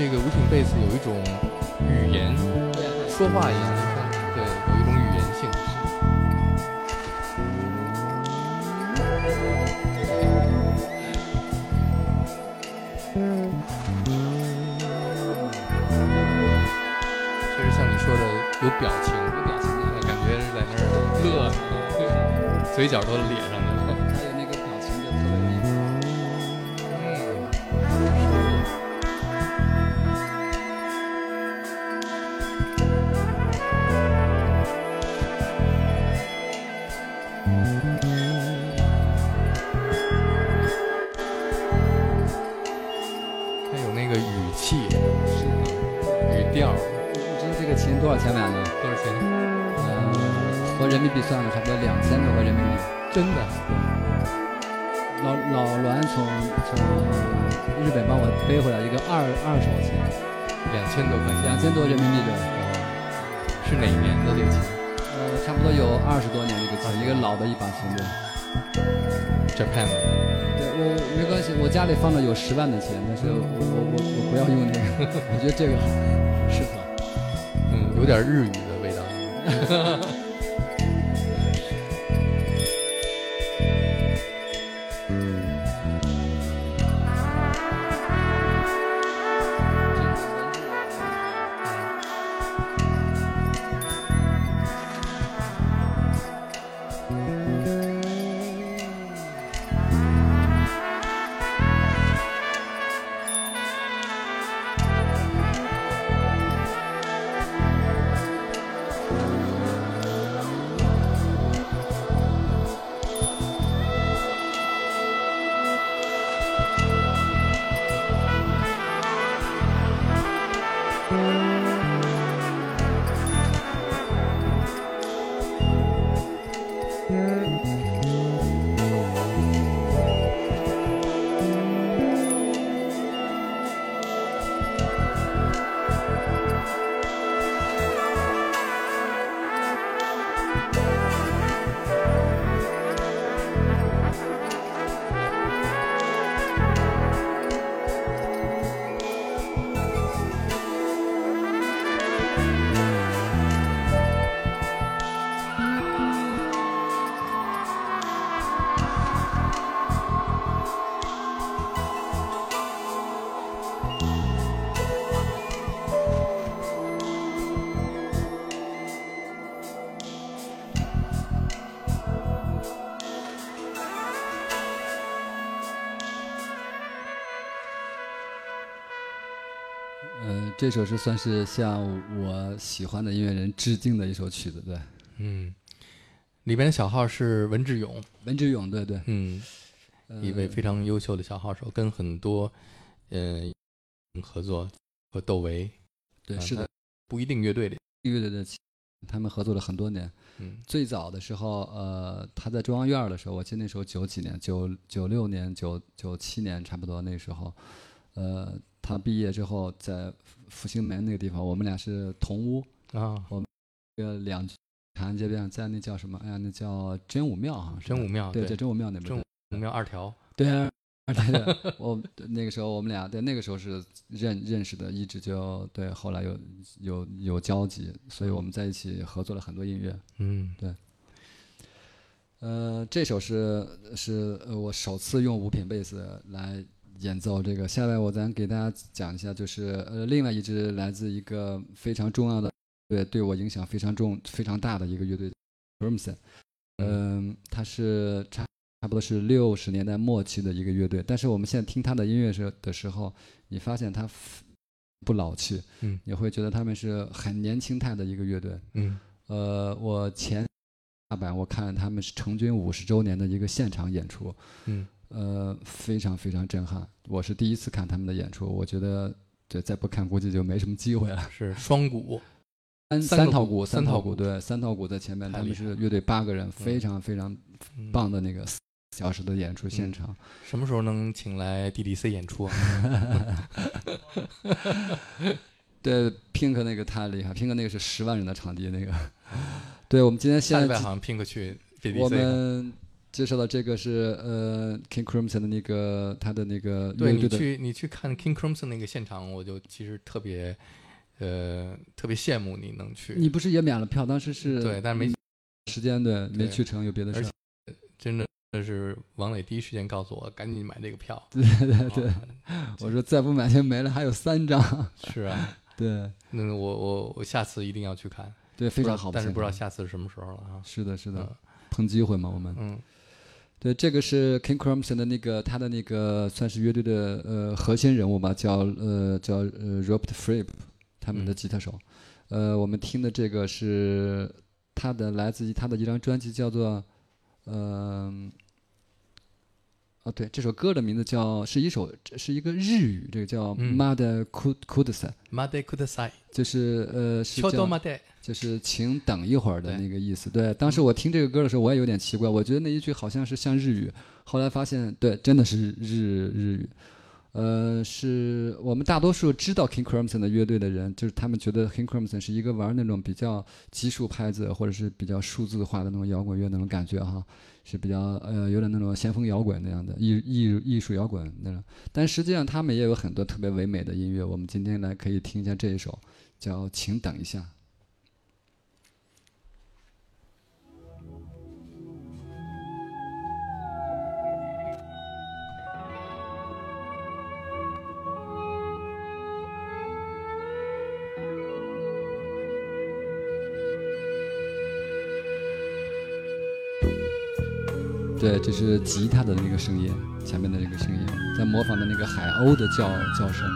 这个五品贝斯里放着有十万的钱，但是我我我我不要用那个，我觉得这个适合。嗯，有点日语的味道。呃，这首是算是向我喜欢的音乐人致敬的一首曲子，对。嗯，里边的小号是文志勇，文志勇，对对，嗯，呃一位非常优秀的小号手，跟很多呃合作和窦唯，啊对是的，不一定乐队里，乐队的，他们合作了很多年。嗯最早的时候，呃，他在中央院的时候，我记得那时候九几年，九九六年、九九七年差不多那时候，呃，他毕业之后在复兴门那个地方，我们俩是同屋，啊，这个两长安街边上，在那叫什么？哎呀，那叫真武庙，好像是。吧真武庙对，在真武庙那边。真武庙二条，对啊，对对，我那个时候我们俩对那个时候是认认识的，一直就对，后来有有有交集，所以我们在一起合作了很多音乐。嗯。对。呃，这首是是呃我首次用五品贝斯来演奏这个。下来我咱给大家讲一下，就是呃另外一支来自一个非常重要的对对我影响非常重非常大的一个乐队 b r m s o n 嗯，它是差差不多是六十年代末期的一个乐队，但是我们现在听他的音乐时的时候，你发现他不老气，嗯。你会觉得他们是很年轻态的一个乐队。嗯。呃，我前大阪我看他们是成军五十周年的一个现场演出，嗯呃，非常非常震撼。我是第一次看他们的演出，我觉得对再不看估计就没什么机会了。是双鼓，三三套鼓三三套鼓鼓对，三套鼓在前面，他们是乐队八个人，非常非常嗯棒的那个四小时的演出现场。什么时候能请来 DDC 演出啊？对，Pink 那个太厉害，Pink 那个是十万人的场地那个。对，我们今天现在好像 Pink 去我 DDC 了们介绍的这个是呃 King Crimson 的那个他的那个对你去你去看 King Crimson 那个现场，我就其实特别呃特别羡慕你能去，你不是也免了票？当时是对，但是没时间对没去成，有别的事而儿且。真的是王磊第一时间告诉我，赶紧买这个票。对对对，啊 我说再不买就没了，还有三张。是啊，对那我我我下次一定要去看，对，非常好但是不知道下次是什么时候了啊。是的，是的嗯，碰机会嘛，我们。嗯对，这个是 King Crimson 的那个他的那个算是乐队的呃核心人物吧，叫呃叫呃 Robert Fripp，他们的嗯吉他手。呃，我们听的这个是他的来自于他的一张专辑，叫做呃。哦，对，这首歌的名字叫是一首是一个日语，这个叫嗯 Mada Kud Kudsa，马德库德塞，就是呃是叫就是请等一会儿的那个意思。对，当时我听这个歌的时候，我也有点奇怪，我觉得那一句好像是像日语，后来发现对，真的是日日语。呃，是我们大多数知道 King Crimson 的乐队的人，就是他们觉得 King Crimson 是一个玩那种比较基数拍子或者是比较数字化的那种摇滚乐那种感觉哈，是比较呃有点那种先锋摇滚那样的艺艺艺术摇滚那种。但实际上他们也有很多特别唯美的音乐，我们今天来可以听一下这一首，叫《请等一下》。对，这是吉他的那个声音，前面的那个声音，在模仿的那个海鸥的叫叫声。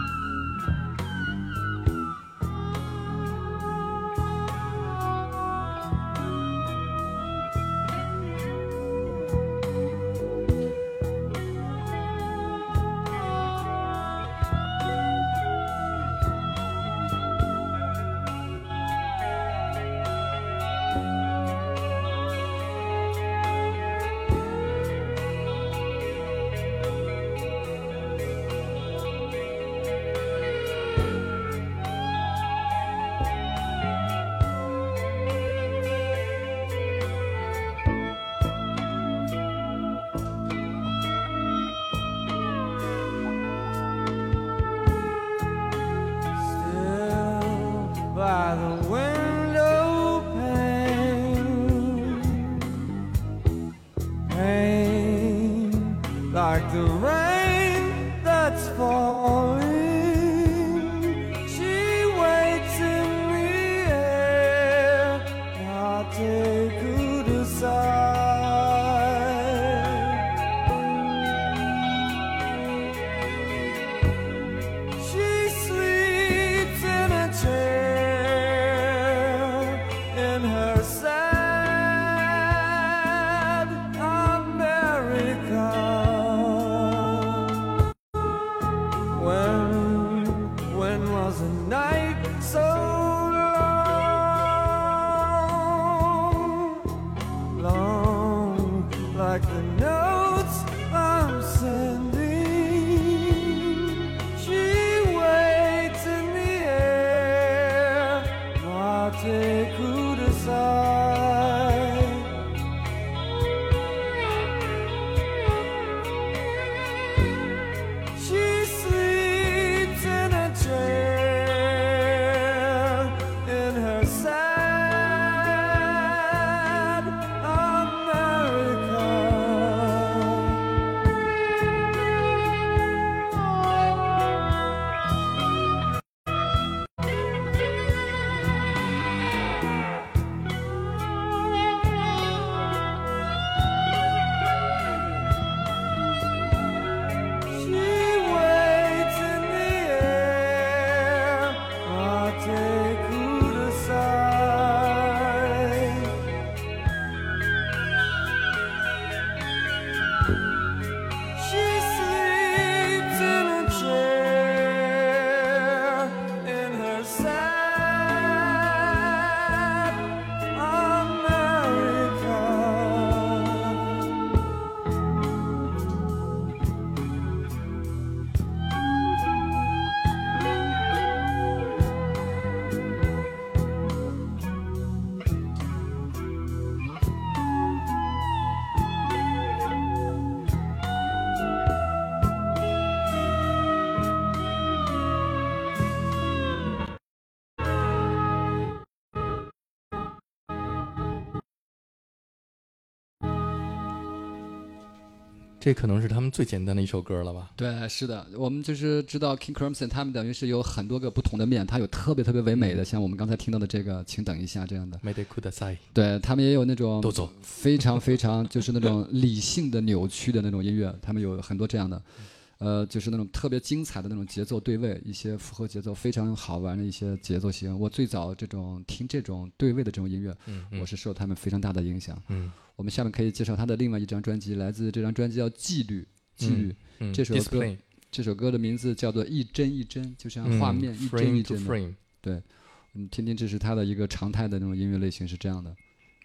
这可能是他们最简单的一首歌了吧？对，是的，我们就是知道 King Crimson 他们等于是有很多个不同的面，它有特别特别唯美的，像我们刚才听到的这个，请等一下这样的。对他们也有那种非常非常就是那种理性的扭曲的那种音乐，他们有很多这样的，呃，就是那种特别精彩的那种节奏对位，一些符合节奏非常好玩的一些节奏型。我最早这种听这种对位的这种音乐，嗯嗯我是受他们非常大的影响。嗯我们下面可以介绍他的另外一张专辑，来自这张专辑叫《纪律》，纪律。嗯，这首歌这首歌的名字叫做《一帧一帧》，就像嗯画面一帧一帧的。frame，嗯，听听这是他的一个常态的那种音乐类型是这样的，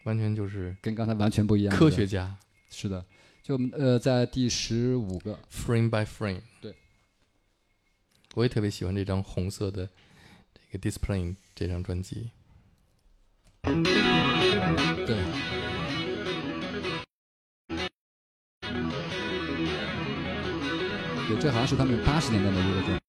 完全就是跟刚才完全不一样。科学家是的，就呃在第十五个，frame by frame。对，我也特别喜欢这张红色的这个 Discipline 这张专辑。对，对，这好像是他们八十年代的一个专。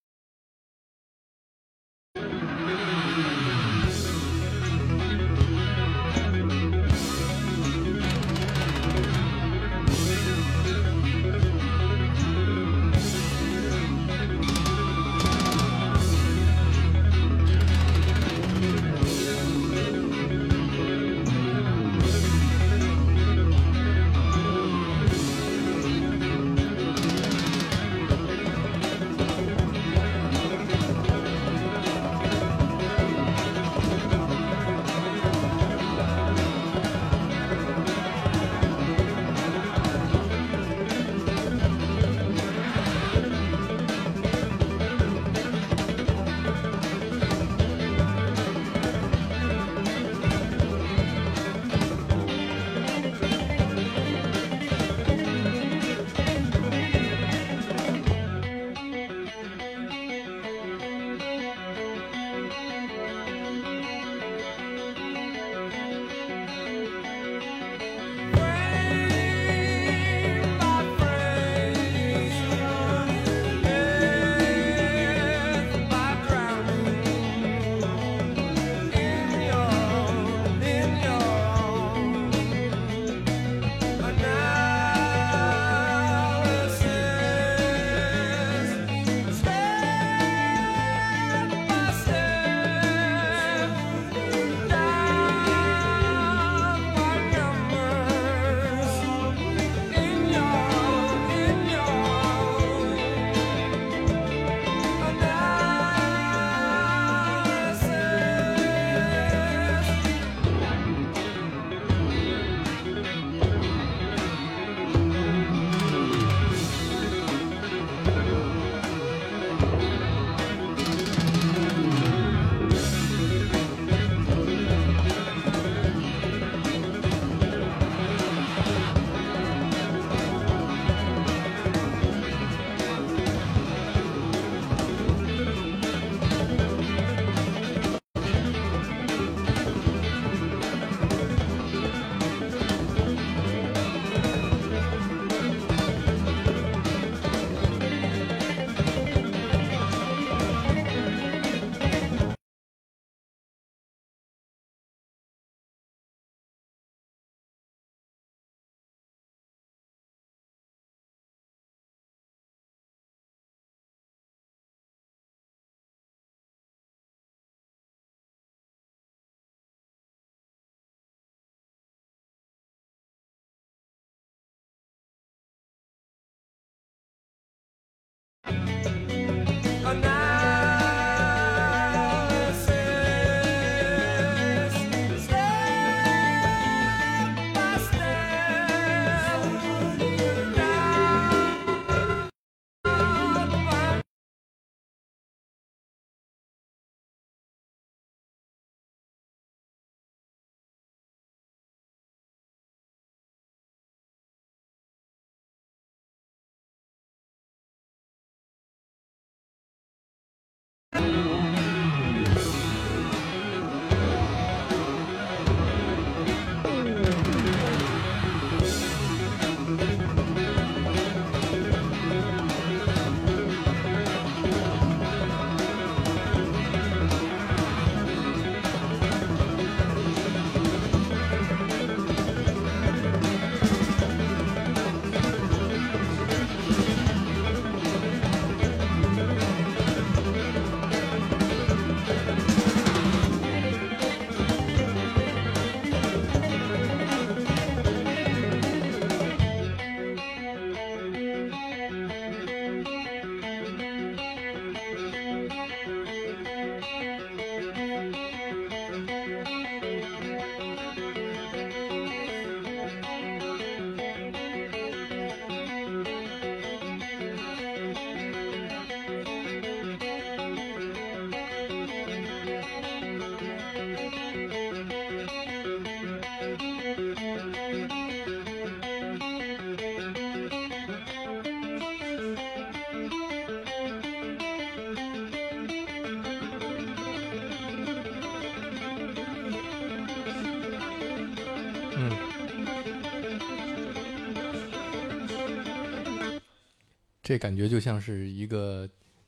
这感觉就像是一个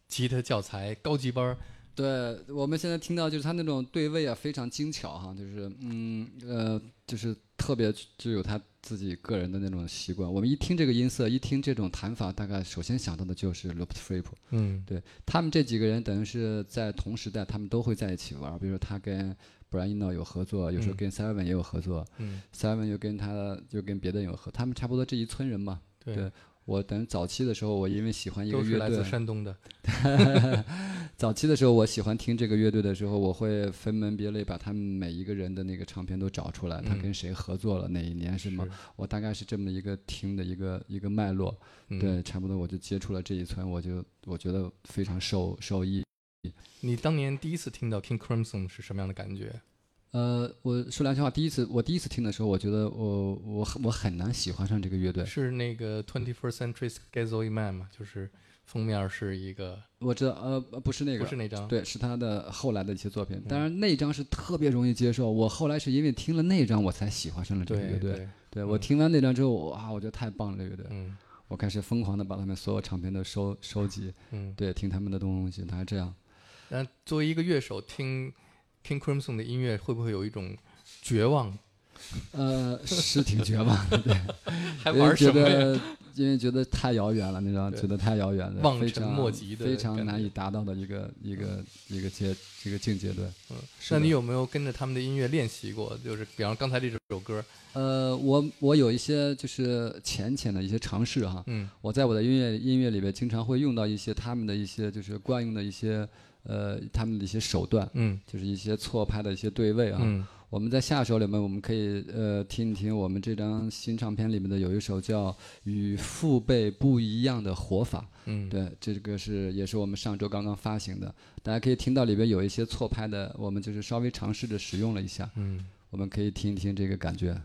吉他教材高级班儿。对，我们现在听到就是他那种对位啊，非常精巧哈，就是嗯呃，就是特别具有他自己个人的那种习惯。我们一听这个音色，一听这种弹法，大概首先想到的就是 Loop Flip。嗯对他们这几个人，等于是在同时代，他们都会在一起玩儿。比如说他跟 Brian Eno 有合作，有时候嗯跟 Seven 也有合作、嗯，s e v e n 又跟他又跟别的有合，他们差不多这一村人嘛。对，对我等早期的时候，我因为喜欢一个乐队都是来自，山东的。早期的时候，我喜欢听这个乐队的时候，我会分门别类把他们每一个人的那个唱片都找出来，他嗯跟谁合作了，哪一年是吗？我大概是这么一个听的一个一个脉络，嗯对，差不多我就接触了这一村，我就我觉得非常受受益。你当年第一次听到 King Crimson 是什么样的感觉？呃，我说良心话，第一次我第一次听的时候，我觉得我我我很难喜欢上这个乐队。是那个 Twenty First Century Schizoid Man 嘛？就是封面是一个，我知道，呃，不是那个，不是那张，对，是他的后来的一些作品。嗯当然，那张是特别容易接受。我后来是因为听了那张，我才喜欢上了这个乐队。对对，对我听完那张之后，哇，我觉得太棒了，这个乐队。嗯我开始疯狂的把他们所有唱片都收收集，嗯。对，听他们的东西，大概这样。那作为一个乐手，听 King Crimson 的音乐，会不会有一种绝望？呃，是挺绝望的，对，还玩什么呀？得因为觉得太遥远了，那张对觉得太遥远了，望尘莫及的非常难以达到的一个一个一个阶这个境界，对。嗯，那你有没有跟着他们的音乐练习过？就是比方刚才这首歌，呃，我我有一些就是浅浅的一些尝试哈，嗯我在我的音乐音乐里边经常会用到一些他们的一些就是惯用的一些呃他们的一些手段，嗯就是一些错拍的一些对位啊。嗯我们在下首里面，我们可以呃听一听我们这张新唱片里面的有一首叫《与父辈不一样的活法》。嗯，对，这个是也是我们上周刚刚发行的，大家可以听到里边有一些错拍的，我们就是稍微尝试着使用了一下，嗯。我们可以听一听这个感觉。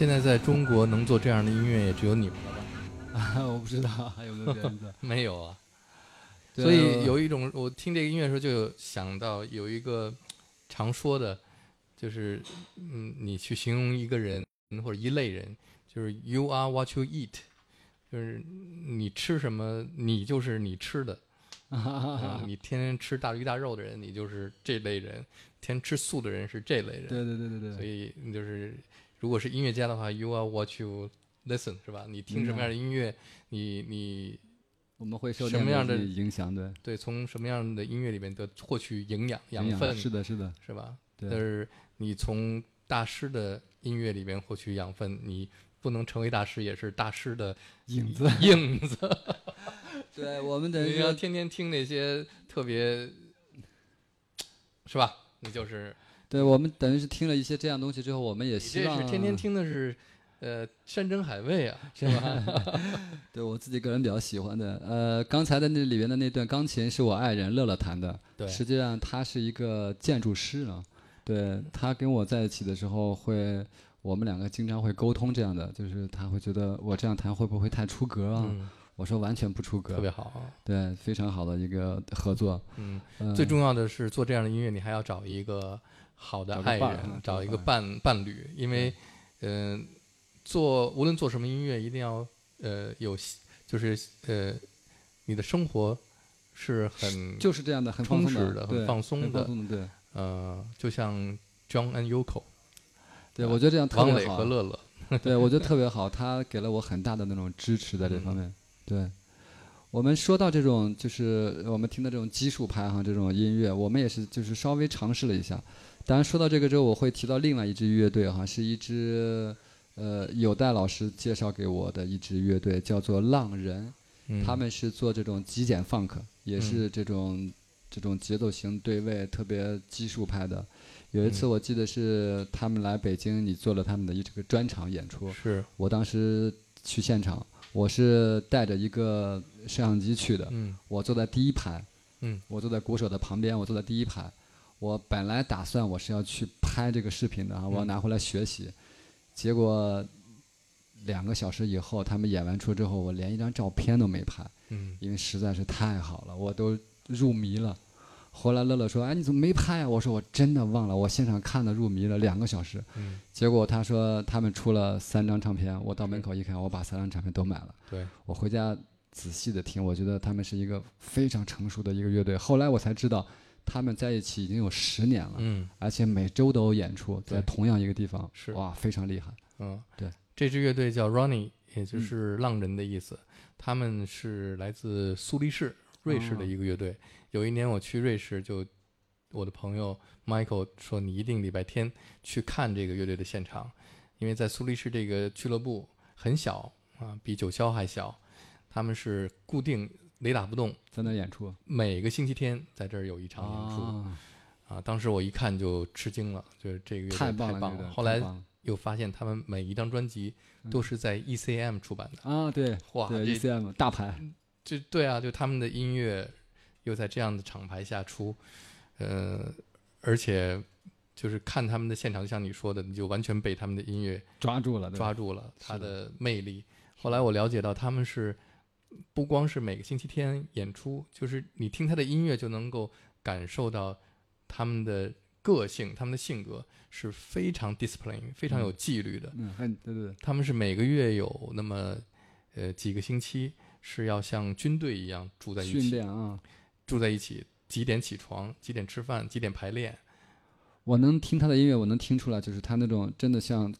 现在在中国能做这样的音乐也只有你们了吧？啊，我不知道还有没有别人做。没有啊。所以有一种，我听这个音乐的时候就有想到有一个常说的，就是嗯，你去形容一个人或者一类人，就是 you are what you eat，就是你吃什么，你就是你吃的。啊你天天吃大鱼大肉的人，你就是这类人；天天吃素的人是这类人。对对对对对，所以你就是，如果是音乐家的话，you are what you listen，是吧？你听什么样的音乐，你你我们会受什么样的影响？对，对从什么样的音乐里面得获取营养养分，是的，是的，是吧？对但是你从大师的音乐里面获取养分，你不能成为大师，也是大师的影子。影子。对我们等于要说，天天听那些特别，是吧？你就是对我们等于是听了一些这样东西之后，我们也你希望这是天天。听的是，呃，山珍海味啊，是吧？对我自己个人比较喜欢的，呃，刚才的那里面的那段钢琴是我爱人乐乐弹的，对实际上他是一个建筑师啊，对他跟我在一起的时候会，我们两个经常会沟通这样的，就是他会觉得我这样弹会不会太出格啊？嗯，我说完全不出格，特别好啊。对，非常好的一个合作。嗯，嗯最重要的是做这样的音乐，你还要找一个好的爱人找一个伴伴侣，因为，嗯、做无论做什么音乐，一定要呃有，就是呃，你的生活是很就是这样的，很松充实的很放松的对呃，就像 John and Yoko，对，我觉得这样特别好王磊和。乐乐，对，我觉得特别好，他给了我很大的那种支持在这方面。对，我们说到这种，就是我们听的这种基数派哈，这种音乐，我们也是就是稍微尝试了一下。当然说到这个之后，我会提到另外一支乐队哈，是一支呃有戴老师介绍给我的一支乐队，叫做浪人。嗯他们是做这种极简 funk，也是这种、这种节奏型对位特别基数派的。有一次我记得是他们来北京，你做了他们的一这个专场演出，是，我当时去现场，我是带着一个摄像机去的，嗯我坐在第一排，嗯我坐在鼓手的旁边，我坐在第一排。我本来打算我是要去拍这个视频的啊，我要拿回来学习，结果两个小时以后，他们演完出之后，我连一张照片都没拍，嗯因为实在是太好了，我都入迷了。后来乐乐说：“哎，你怎么没拍啊？”我说：“我真的忘了，我现场看的入迷了两个小时。嗯，”结果他说他们出了三张唱片，我到门口一看，我把三张唱片都买了。对，我回家仔细的听，我觉得他们是一个非常成熟的一个乐队。后来我才知道，他们在一起已经有十年了，嗯而且每周都有演出，在同样一个地方，是哇，非常厉害。嗯，对，这支乐队叫 Ronnie，也就是浪人的意思。他们是来自苏黎世，瑞士的一个乐队。有一年我去瑞士，就我的朋友 Michael 说：“你一定礼拜天去看这个乐队的现场，因为在苏黎世这个俱乐部很小啊，比九霄还小。他们是固定雷打不动，在那演出。每个星期天在这儿有一场演出啊，啊。当时我一看就吃惊了，就是这个太棒了，后来又发现他们每一张专辑都是在 ECM 出版的，啊，对，哇，对 ECM 大牌，就对啊，就他们的音乐又在这样的厂牌下出，呃，而且就是看他们的现场，就像你说的，你就完全被他们的音乐抓住了，抓住了它的魅力。后来我了解到，他们是不光是每个星期天演出，就是你听他的音乐就能够感受到他们的个性、他们的性格是非常 discipline、非常有纪律的。嗯，很对对对，他们是每个月有那么呃几个星期是要像军队一样住在一起训起，练啊，住在一起，几点起床，几点吃饭，几点排练。我能听他的音乐，我能听出来，就是他那种真的像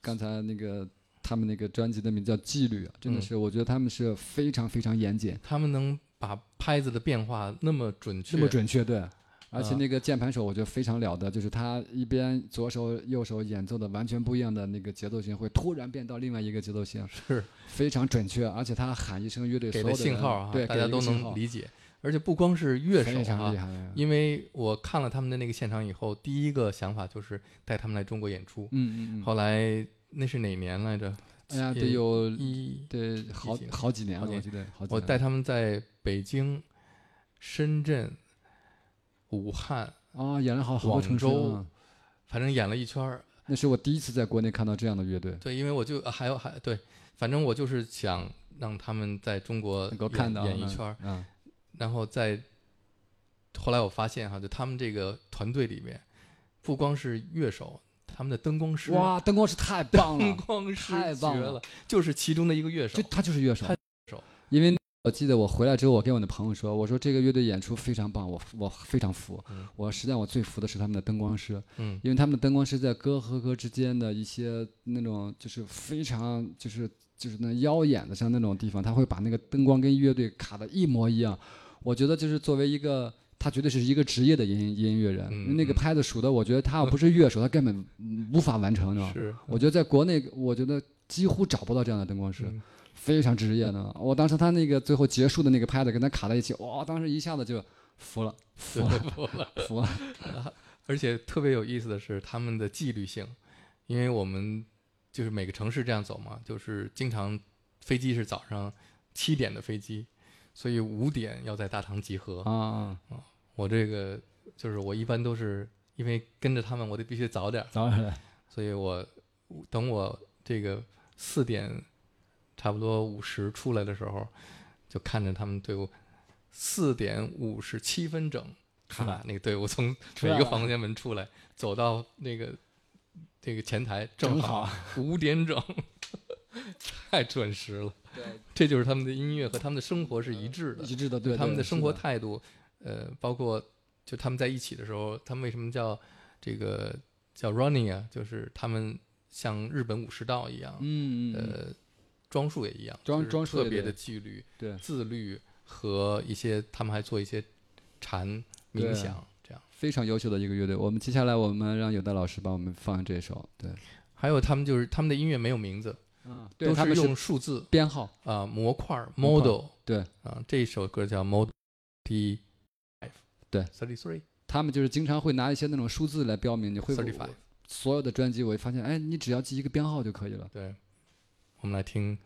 刚才那个他们那个专辑的名字叫《纪律》啊，真的嗯是，我觉得他们是非常非常严谨，他们能把拍子的变化那么准确，那么准确，对。而且啊那个键盘手我觉得非常了得，就是他一边左手右手演奏的完全不一样的那个节奏型，会突然变到另外一个节奏型，是非常准确。而且他喊一声乐队所有的信号啊，对，大家都能理解。而且不光是乐手非常厉啊，害。因为我看了他们的那个现场以后，第一个想法就是带他们来中国演出。嗯嗯嗯。后来那是哪年来着？哎呀，也得有一对好几好几年了，我记得好几年我带他们在北京、深圳、武汉，啊，演了好好多广城市反正演了一圈儿。那是我第一次在国内看到这样的乐队，对，因为我就呃还有还对，反正我就是想让他们在中国能够演看到嗯演一圈儿，嗯，然后在后来我发现哈，就他们这个团队里面，不光是乐手，他们的灯光师，哇，灯光师太棒了灯了，光师太棒了。就是其中的一个乐手。就，他就是乐手。因为我记得我回来之后，我跟我的朋友说，我说这个乐队演出非常棒，我我非常服。嗯。我实际上我最服的是他们的灯光师，嗯。因为他们的灯光师在歌和歌之间的一些那种就是非常就是就是那妖眼的像那种地方，他会把那个灯光跟乐队卡的一模一样。我觉得就是作为一个。他绝对是一个职业的音音乐人，嗯那个嗯拍子数的，我觉得他要不是乐手，他根本嗯无法完成的。是，我觉得在国内，我觉得几乎找不到这样的灯光师。嗯非常职业的。我当时他那个最后结束的那个拍子跟他卡在一起，哇，当时一下子就服了，服了，服了，服了。而且特别有意思的是他们的纪律性，因为我们就是每个城市这样走嘛，就是经常飞机是早上七点的飞机，所以五点要在大堂集合。啊，我这个就是我一般都是因为跟着他们，我得必须早点儿，早点来。所以我等我这个四点差不多五十出来的时候，就看着他们队伍四点五十七分整，是吧？那个队伍从每个房间门出来，走到那个这个前台，正好五点整，太准时了。对，这就是他们的音乐和他们的生活是一致的。一致的，对，他们的生活态度，呃，包括就他们在一起的时候，他们为什么叫这个叫 running 啊？就是他们像日本武士道一样，嗯呃，装束也一样，装装束特别的纪律、对，自律和一些他们还做一些禅冥想这样。非常优秀的一个乐队。我们接下来我们让有的老师帮我们放这首，对，还有他们就是他们的音乐没有名字，嗯，都他们用数字编号，啊、模块儿模块 model 对啊，这一首歌叫 model T five 对 thirty three 他们就是经常会拿一些那种数字来标明，你会 thirty five。所有的专辑，我会发现，哎，你只要记一个编号就可以了。对，我们来听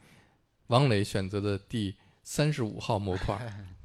王磊选择的第三十五号模块。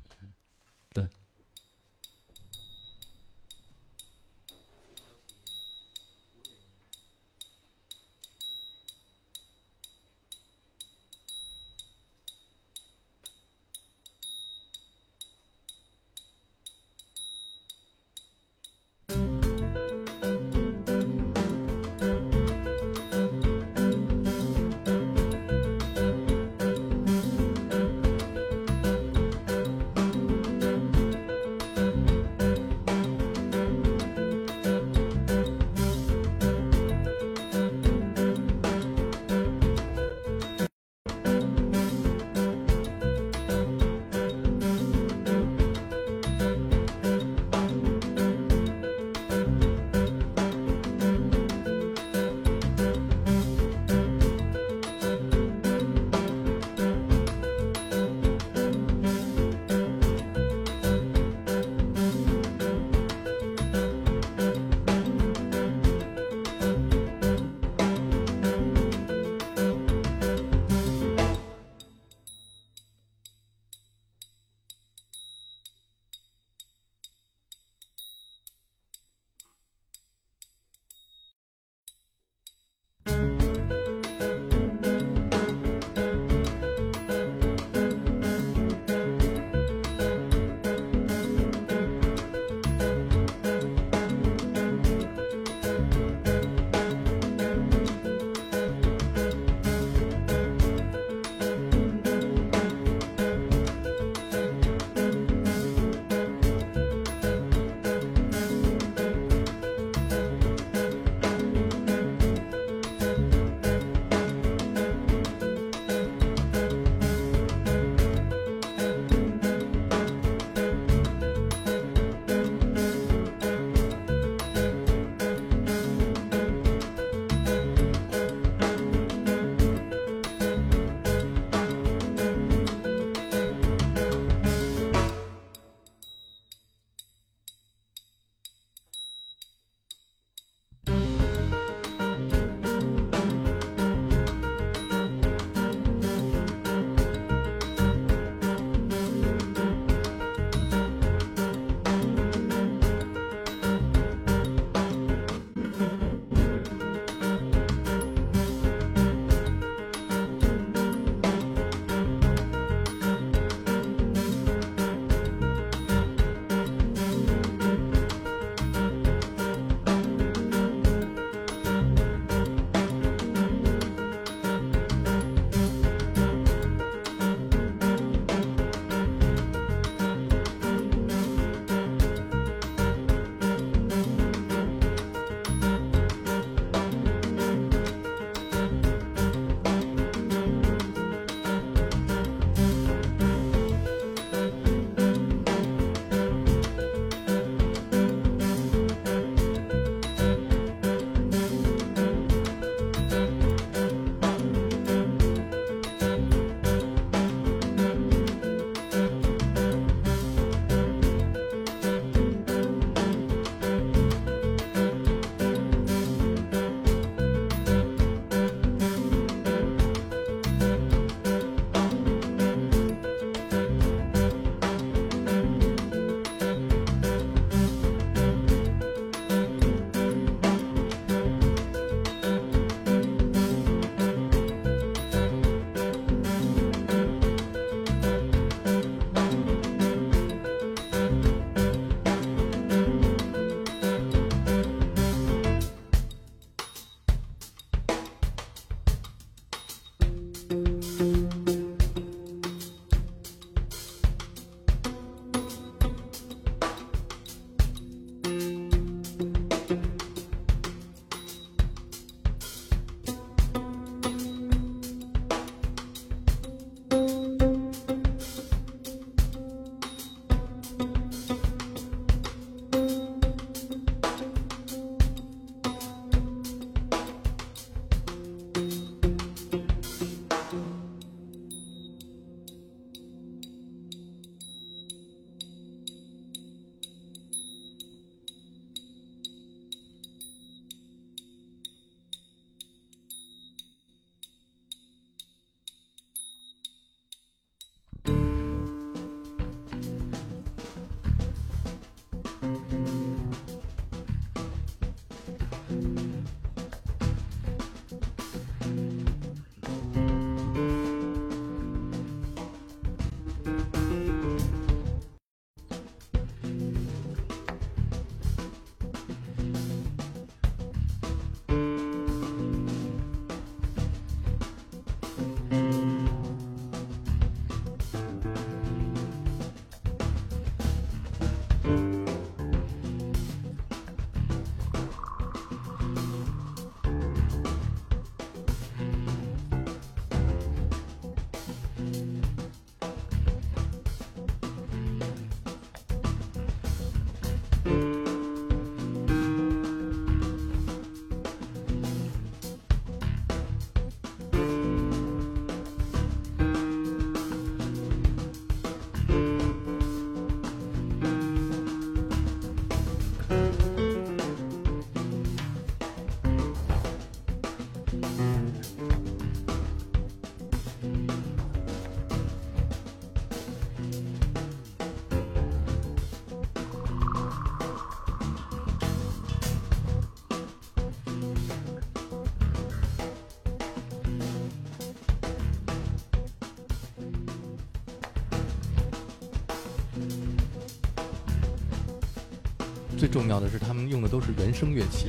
重要的是他们用的都是原声乐器，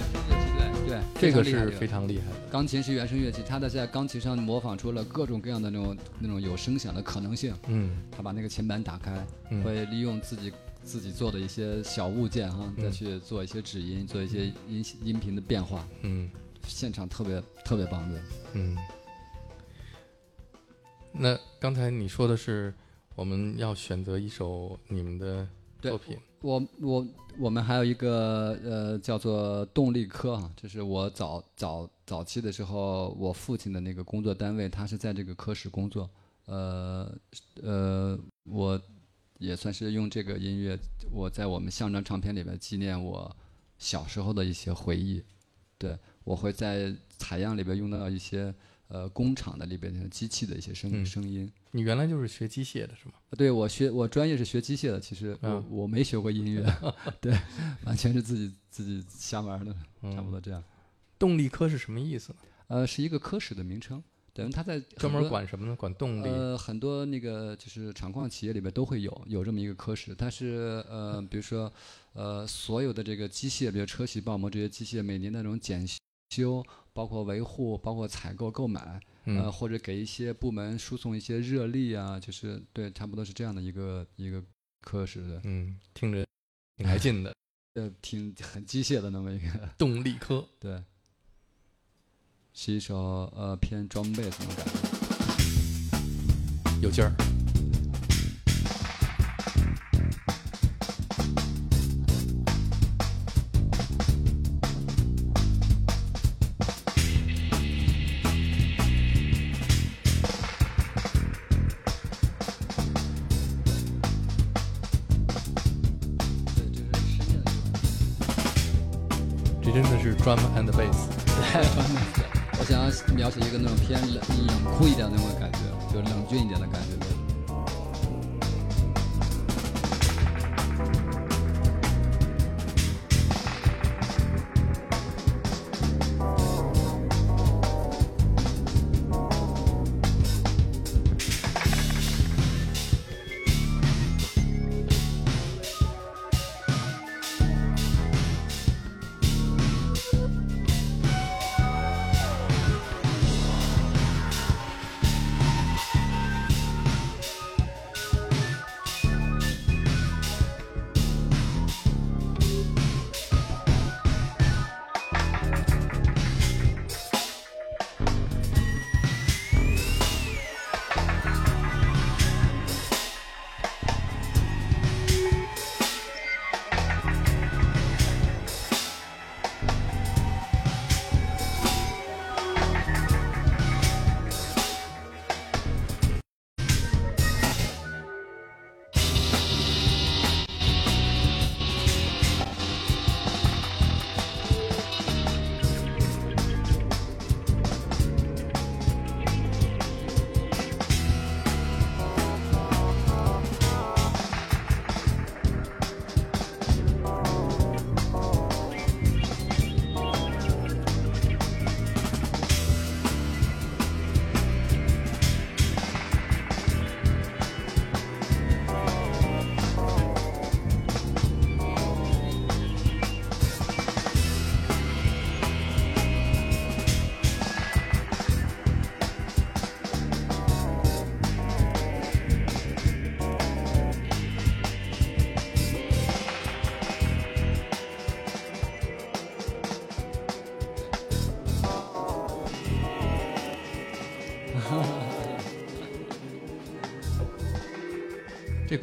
对对，这个是非常厉害的。钢琴是原声乐器，他的在钢琴上模仿出了各种各样的那种那种有声响的可能性。嗯他把那个琴板打开，嗯会利用自己自己做的一些小物件哈，嗯再去做一些指音，做一些音音频的变化，嗯现场特别特别棒的。嗯。那刚才你说的是我们要选择一首你们的对作品，我我我们还有一个呃叫做动力科啊，就是我早早早期的时候，我父亲的那个工作单位，他是在这个科室工作，呃呃，我也算是用这个音乐，我在我们象征唱片里面纪念我小时候的一些回忆。对我会在采样里边用到一些呃工厂的里边的机器的一些声、嗯声音。你原来就是学机械的是吗？对我学我专业是学机械的，其实我、嗯我没学过音乐，对，完全是自己自己瞎玩的，嗯差不多这样。动力科是什么意思呢？呃，是一个科室的名称，等于他在专门管什么呢？管动力。呃很多那个就是厂矿企业里边都会有有这么一个科室，它是呃比如说呃所有的这个机械，比如车铣爆膜这些机械，每年的那种检修，包括维护，包括采购购买，呃嗯或者给一些部门输送一些热力啊，就是对，差不多是这样的一个一个科室的。嗯，听着 挺来劲的。呃，挺很机械的那么一个，动力科，对，是一首呃偏 drum bass 那种感觉。有劲儿。Drum and bass。我想要描写一个那种偏冷冷酷一点的那种感觉，就冷峻一点的感觉。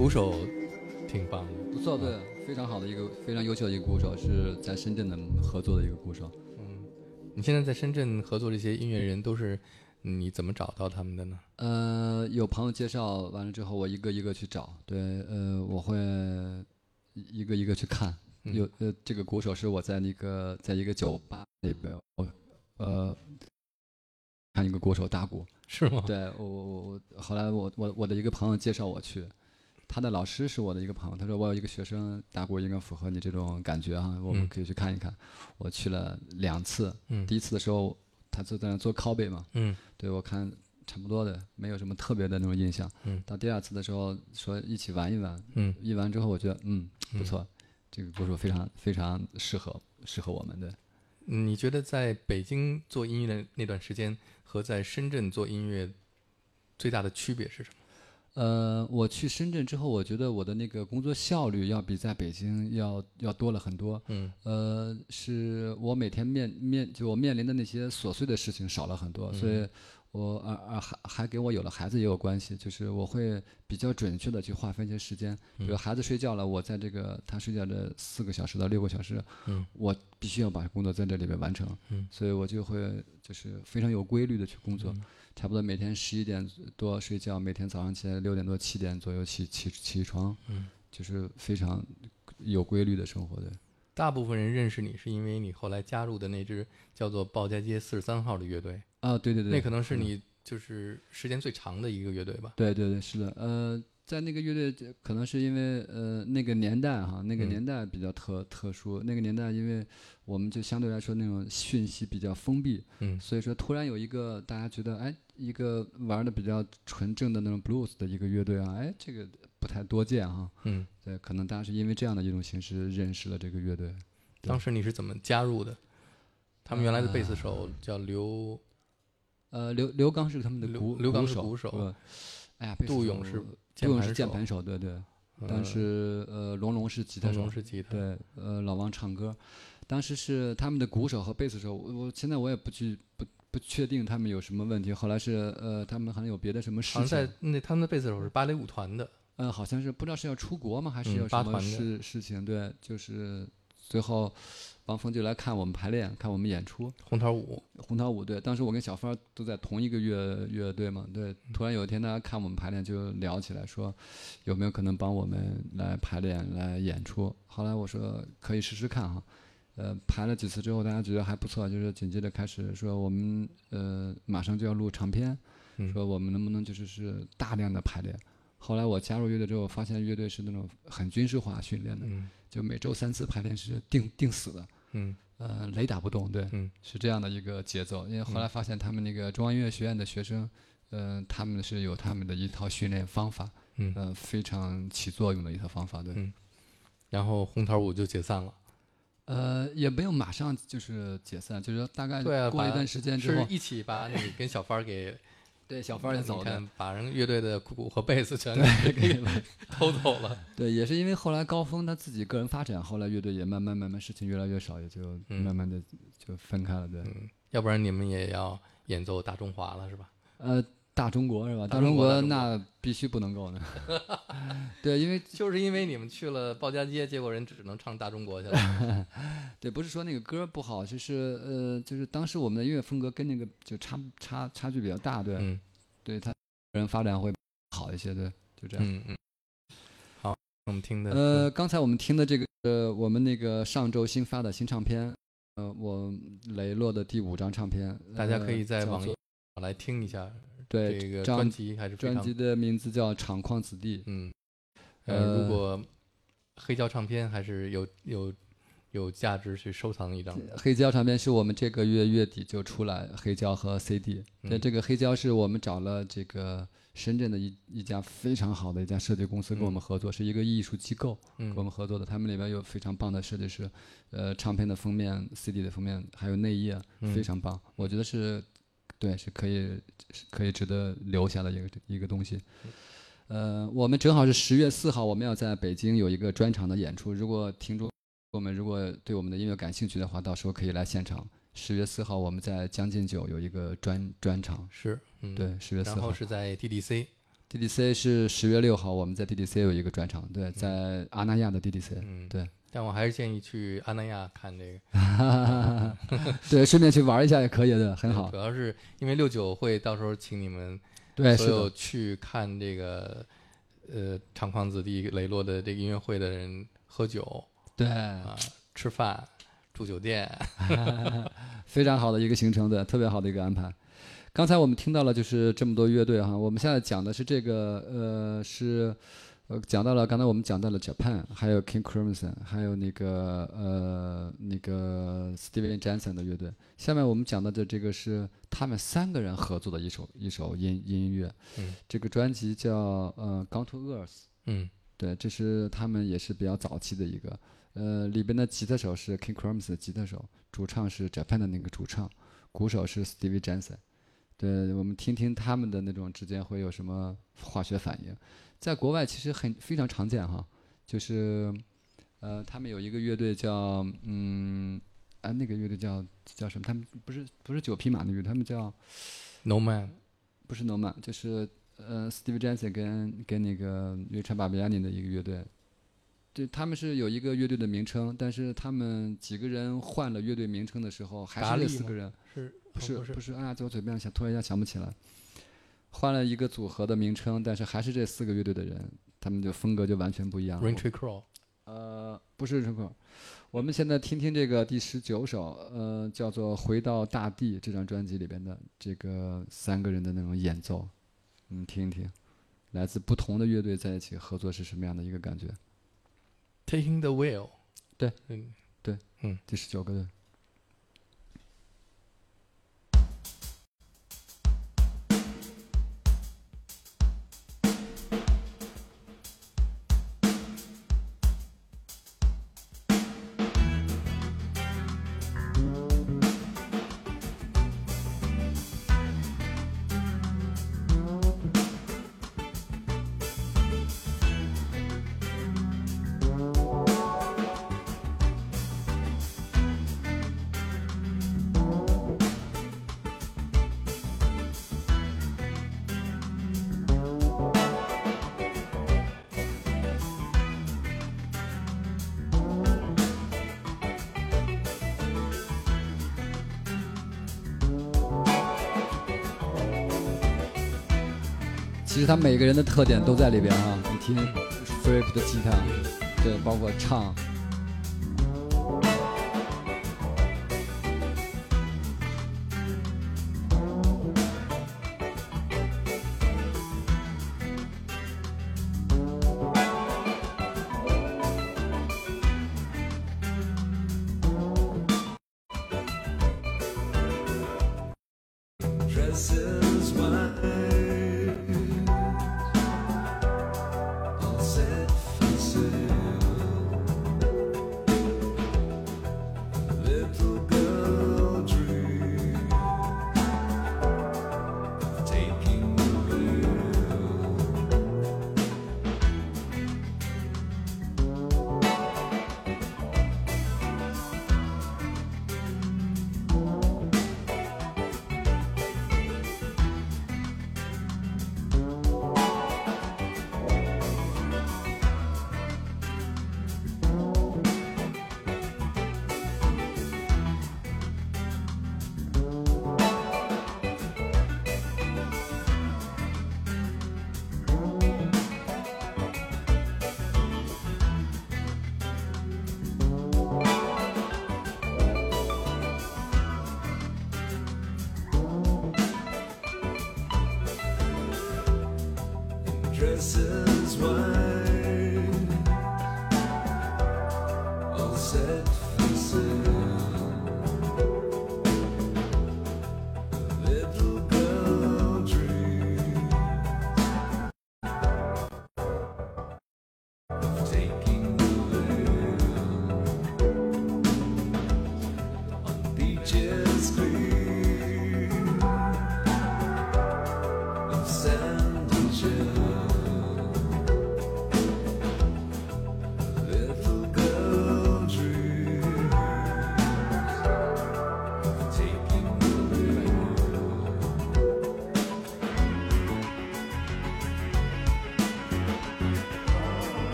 鼓手挺棒的。不错，对，非常好的一个非常优秀的一个鼓手，是在深圳的合作的一个鼓手。嗯你现在在深圳合作这些音乐人，都是你怎么找到他们的呢？呃，有朋友介绍完了之后，我一个一个去找。对，呃，我会一个一个去看。嗯有呃，这个鼓手是我在那个在一个酒吧里边，我呃看一个鼓手打鼓。是吗？对我我我我后来我我我的一个朋友介绍我去，他的老师是我的一个朋友，他说我有一个学生打鼓应该符合你这种感觉哈，我们嗯可以去看一看。我去了两次，嗯第一次的时候他就在那做拷贝嘛，嗯对我看差不多的，没有什么特别的那种印象。嗯到第二次的时候说一起玩一玩，嗯一玩之后我觉得嗯不错，这个鼓手非常非常适合适合我们的。嗯你觉得在北京做音乐的那段时间和在深圳做音乐最大的区别是什么？呃，我去深圳之后，我觉得我的那个工作效率要比在北京要要多了很多。嗯。呃，是我每天面面就我面临的那些琐碎的事情少了很多，所以我而而还还给我有了孩子也有关系，就是我会比较准确的去划分一些时间，比如孩子睡觉了，我在这个他睡觉的四个小时到六个小时，嗯，我必须要把工作在这里边完成，嗯，所以我就会就是非常有规律的去工作，差不多每天十一点多睡觉，每天早上起来六点多七点左右起起起床，嗯，就是非常有规律的生活的。大部分人认识你是因为你后来加入的那支叫做鲍家街四十三号的乐队，啊，对对对，那可能是你就是时间最长的一个乐队吧？对对对，是的，呃，在那个乐队，可能是因为呃那个年代哈，那个嗯。年代比较特、特殊，那个年代因为我们就相对来说那种讯息比较封闭，嗯。所以说突然有一个大家觉得哎一个玩的比较纯正的那种 blues 的一个乐队啊，哎这个不太多见哈，嗯，对，可能大家是因为这样的一种形式认识了这个乐队。当时你是怎么加入的？他们原来的贝斯手叫刘呃，刘刘刚是他们的鼓刘刘刚是手，鼓手。呃哎呀，杜勇是杜勇是键盘手，对对，但是呃龙龙是吉他手龙龙，是吉他，对，呃，老王唱歌，当时是他们的鼓手和贝斯手，我我现在我也不去不不确定他们有什么问题。后来是呃，他们好像有别的什么事好像在，那他们的贝斯手是芭蕾舞团的，呃，好像是不知道是要出国吗，还是嗯有什么事事情？对，就是最后王峰就来看我们排练，看我们演出。红桃五，红桃五对，当时我跟小芳都在同一个乐乐队嘛，对。突然有一天，大家看我们排练，就聊起来说，有没有可能帮我们来排练、来演出？后来我说可以试试看哈。呃，排了几次之后，大家觉得还不错，就是紧接着开始说我们呃马上就要录长篇，嗯说我们能不能就是是大量的排练。后来我加入乐队之后，发现乐队是那种很军事化训练的，嗯就每周三次排练是定定死的。嗯呃，雷打不动，对，嗯是这样的一个节奏。因为后来发现他们那个中央音乐学院的学生，呃，他们是有他们的一套训练方法，嗯，呃，非常起作用的一套方法，对。嗯然后红桃五就解散了，呃，也没有马上就是解散，就是说大概过一段时间之后，是一起把你跟小芳给对小芳也走了，把人乐队的鼓和贝斯全对，给 偷走了，对，也是因为后来高峰他自己个人发展，后来乐队也慢慢慢慢事情越来越少，也就嗯慢慢的就分开了，对。嗯，要不然你们也要演奏大中华了是吧？呃，大中国是吧？大中国那必须不能够呢。对，因为 就是因为你们去了鲍家街，结果人只能唱大中国去了。对，不是说那个歌不好，就是呃，就是当时我们的音乐风格跟那个就差差差距比较大，对，嗯对他个人发展会好一些，对，就这样。嗯嗯。好，我们听的呃，刚才我们听的这个呃，我们那个上周新发的新唱片，呃，我雷洛的第五张唱片，大家可以在网易来听一下对这个专辑，还是专辑的名字叫《厂矿子弟》。嗯，呃，呃如果黑胶唱片还是有有有价值去收藏一张。黑胶唱片是我们这个月月底就出来，黑胶和 CD。对，嗯这个黑胶是我们找了这个深圳的一一家非常好的一家设计公司跟我们合作，是一个艺术机构跟我嗯们合作的。他们里边有非常棒的设计师，呃，唱片的封面、CD 的封面还有内页嗯非常棒，我觉得是，对，是可以是可以值得留下的一个一个东西。呃，我们正好是十月四号，我们要在北京有一个专场的演出。如果听众我们如果对我们的音乐感兴趣的话，到时候可以来现场。十月四号我们在将进酒有一个专专场，是，嗯，。对，十月四然后号。是在 DDC，DDC 是十月六号，我们在 DDC 有一个专场，对，在阿那亚的 DDC，嗯，对，但我还是建议去阿那亚看这个，对，顺便去玩一下也可以的，很好主。要是因为六九会到时候请你们对，所，有去看这个呃长矿子弟雷洛的这个音乐会的人喝酒对，啊、吃饭、住酒店，非常好的一个行程，对，特别好的一个安排。刚才我们听到了，就是这么多乐队哈，我们现在讲的是这个，呃，是，呃，讲到了，刚才我们讲到了 Japan，还有 King Crimson，还有那个呃那个 Steven Johnson 的乐队。下面我们讲到的这个是他们三个人合作的一首一首音音乐，嗯这个专辑叫呃《Gone to Earth》。嗯对，这是他们也是比较早期的一个。呃，里边的吉他手是 King Crimson 的吉他手，主唱是 Japan 的那个主唱，鼓手是 Stevie Jensen。对，我们听听他们的那种之间会有什么化学反应。在国外其实很非常常见哈，就是呃，他们有一个乐队叫嗯啊，那个乐队叫叫什么？他们不是不是九匹马那乐队，他们叫 No Man，不是 No Man，就是呃，Steve Jensen 跟跟那个瑞川巴比亚尼的一个乐队，对，他们是有一个乐队的名称，但是他们几个人换了乐队名称的时候，还是达利吗？这四个人，是不是不是，哎呀，在我嘴边想突然一下想不起来，换了一个组合的名称，但是还是这四个乐队的人，他们就风格就完全不一样。Rain Tree Crow，呃，不是 rain，我们现在听听这个第十九首，呃，叫做《回到大地》这张专辑里边的这个三个人的那种演奏，嗯，听一听，来自不同的乐队在一起合作是什么样的一个感觉？Taking the Wheel，对，嗯，第十九个对。他每个人的特点都在里边啊，你听 Freak 的吉他，对，包括唱，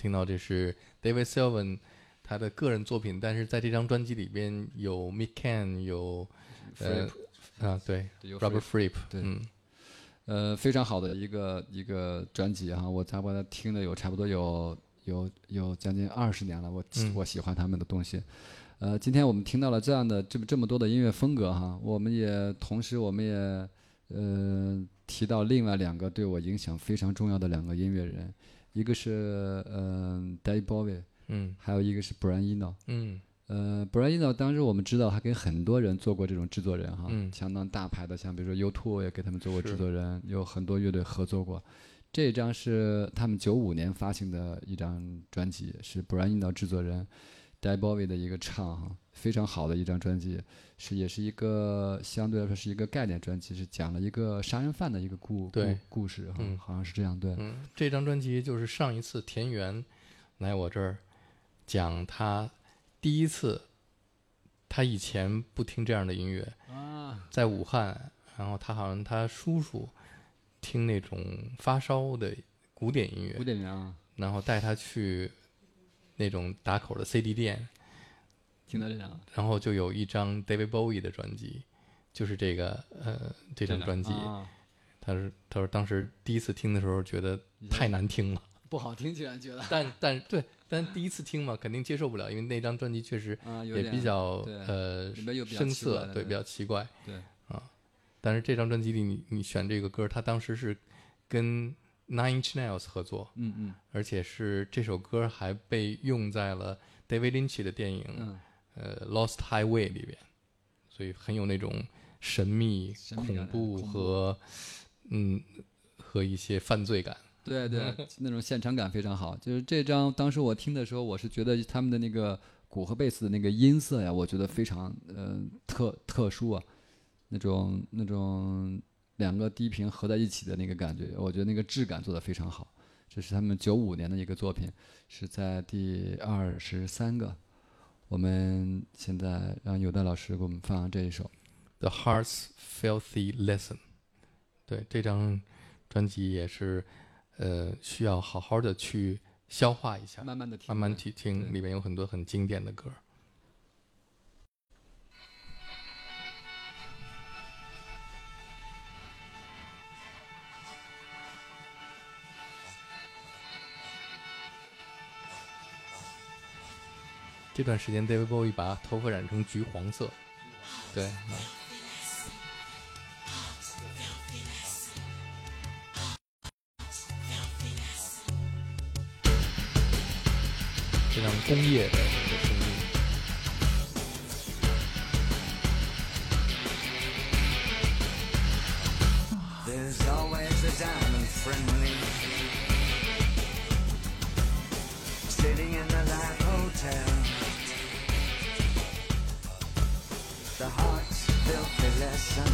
听到这是 David Sylvan 他的个人作品，但是在这张专辑里边有 Mick Can，有呃啊对对有 Robert Fripp，对嗯。呃，非常好的一个一个专辑哈，我差不多听了有差不多有有有将近二十年了，我、嗯。我喜欢他们的东西。呃，今天我们听到了这样的这么这么多的音乐风格哈，我们也同时我们也呃提到另外两个对我影响非常重要的两个音乐人，一个是嗯、呃、David Bowie，嗯还有一个是 Brian Eno。嗯呃，Brian Eno 当时我们知道，他跟很多人做过这种制作人哈，嗯相当大牌的，像比如说 U2 也给他们做过制作人，有很多乐队合作过。这张是他们九五年发行的一张专辑，是 Brian Eno 制作人 David Bowie 的一个唱哈，非常好的一张专辑，是也是一个相对来说是一个概念专辑，是讲了一个杀人犯的一个故对故故事哈，嗯好像是这样对。嗯，这张专辑就是上一次田园来我这儿讲他第一次，他以前不听这样的音乐，啊，在武汉，然后他好像他叔叔听那种发烧的古典音乐古，典乐啊，然后带他去那种打口的 CD 店，听到这张然后就有一张 David Bowie 的专辑，就是这个呃这张专辑，啊。他是他说当时第一次听的时候觉得太难听了，不好听，竟然觉得。但但对，但第一次听嘛，肯定接受不了，因为那张专辑确实啊，也比较对。呃里面有比较生涩，奇怪对，比较奇怪。对。但是这张专辑里你你选这个歌，他当时是跟 Nine Inch Nails 合作，嗯嗯。而且是这首歌还被用在了 David Lynch 的电影、嗯，呃《Lost Highway》里边，所以很有那种神秘、恐怖和嗯和一些犯罪感。对对，那种现场感非常好。就是这张，当时我听的时候，我是觉得他们的那个鼓和贝斯的那个音色呀，我觉得非常呃特特殊啊，那种那种两个低频合在一起的那个感觉，我觉得那个质感做得非常好。这是他们九五年的一个作品，是在第二十三个。我们现在让有的老师给我们放这一首。The Heart's Filthy Lesson，对这张专辑也是，呃，需要好好的去消化一下，慢慢的听，慢慢去听，里面有很多很经典的歌。这段时间，David Bowie 把头发染成橘黄色，对，啊非常工业的一个声音。There's always a diamond friendly sitting in the Life Hotel. The heart's filthy lesson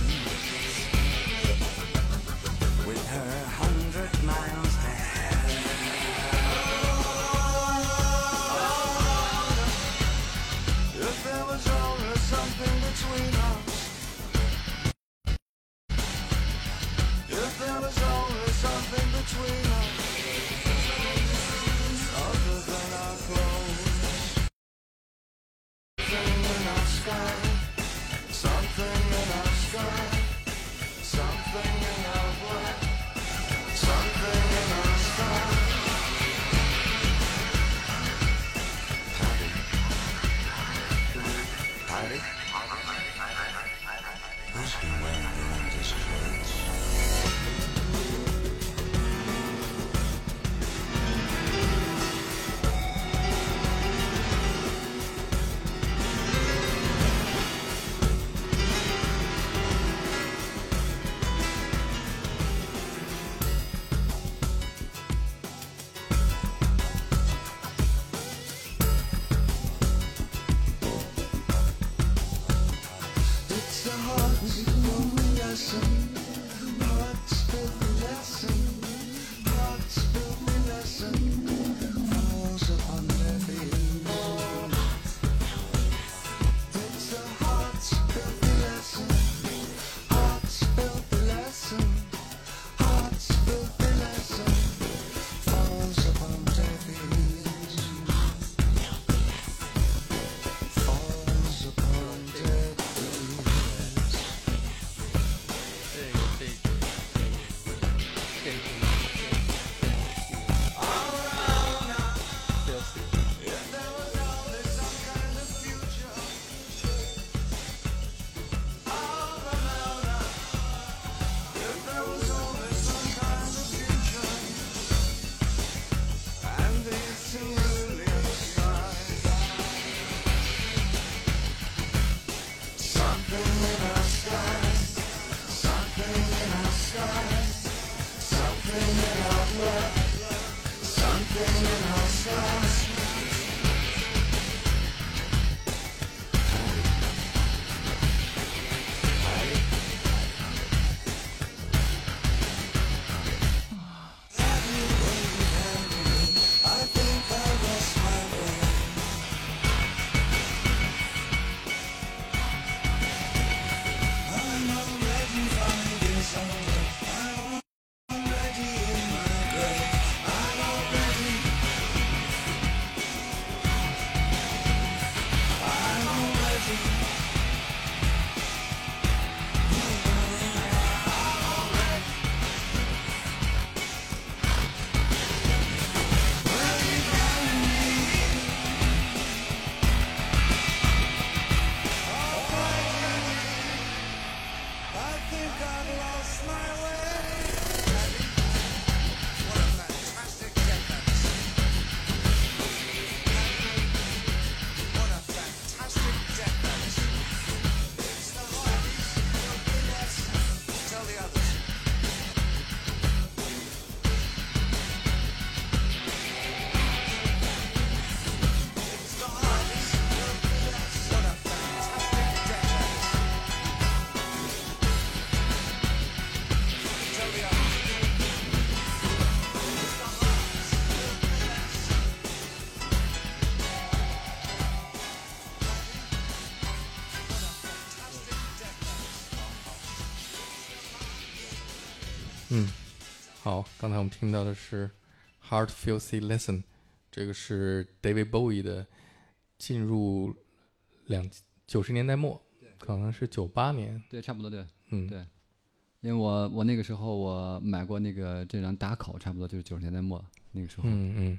with her 好，刚才我们听到的是《Heart Filthy Lesson》，这个是 David Bowie 的，进入两九十年代末，可能是九八年，对，差不多对。嗯，对因为我我那个时候我买过那个这张打口，差不多就是九十年代末那个时候。嗯嗯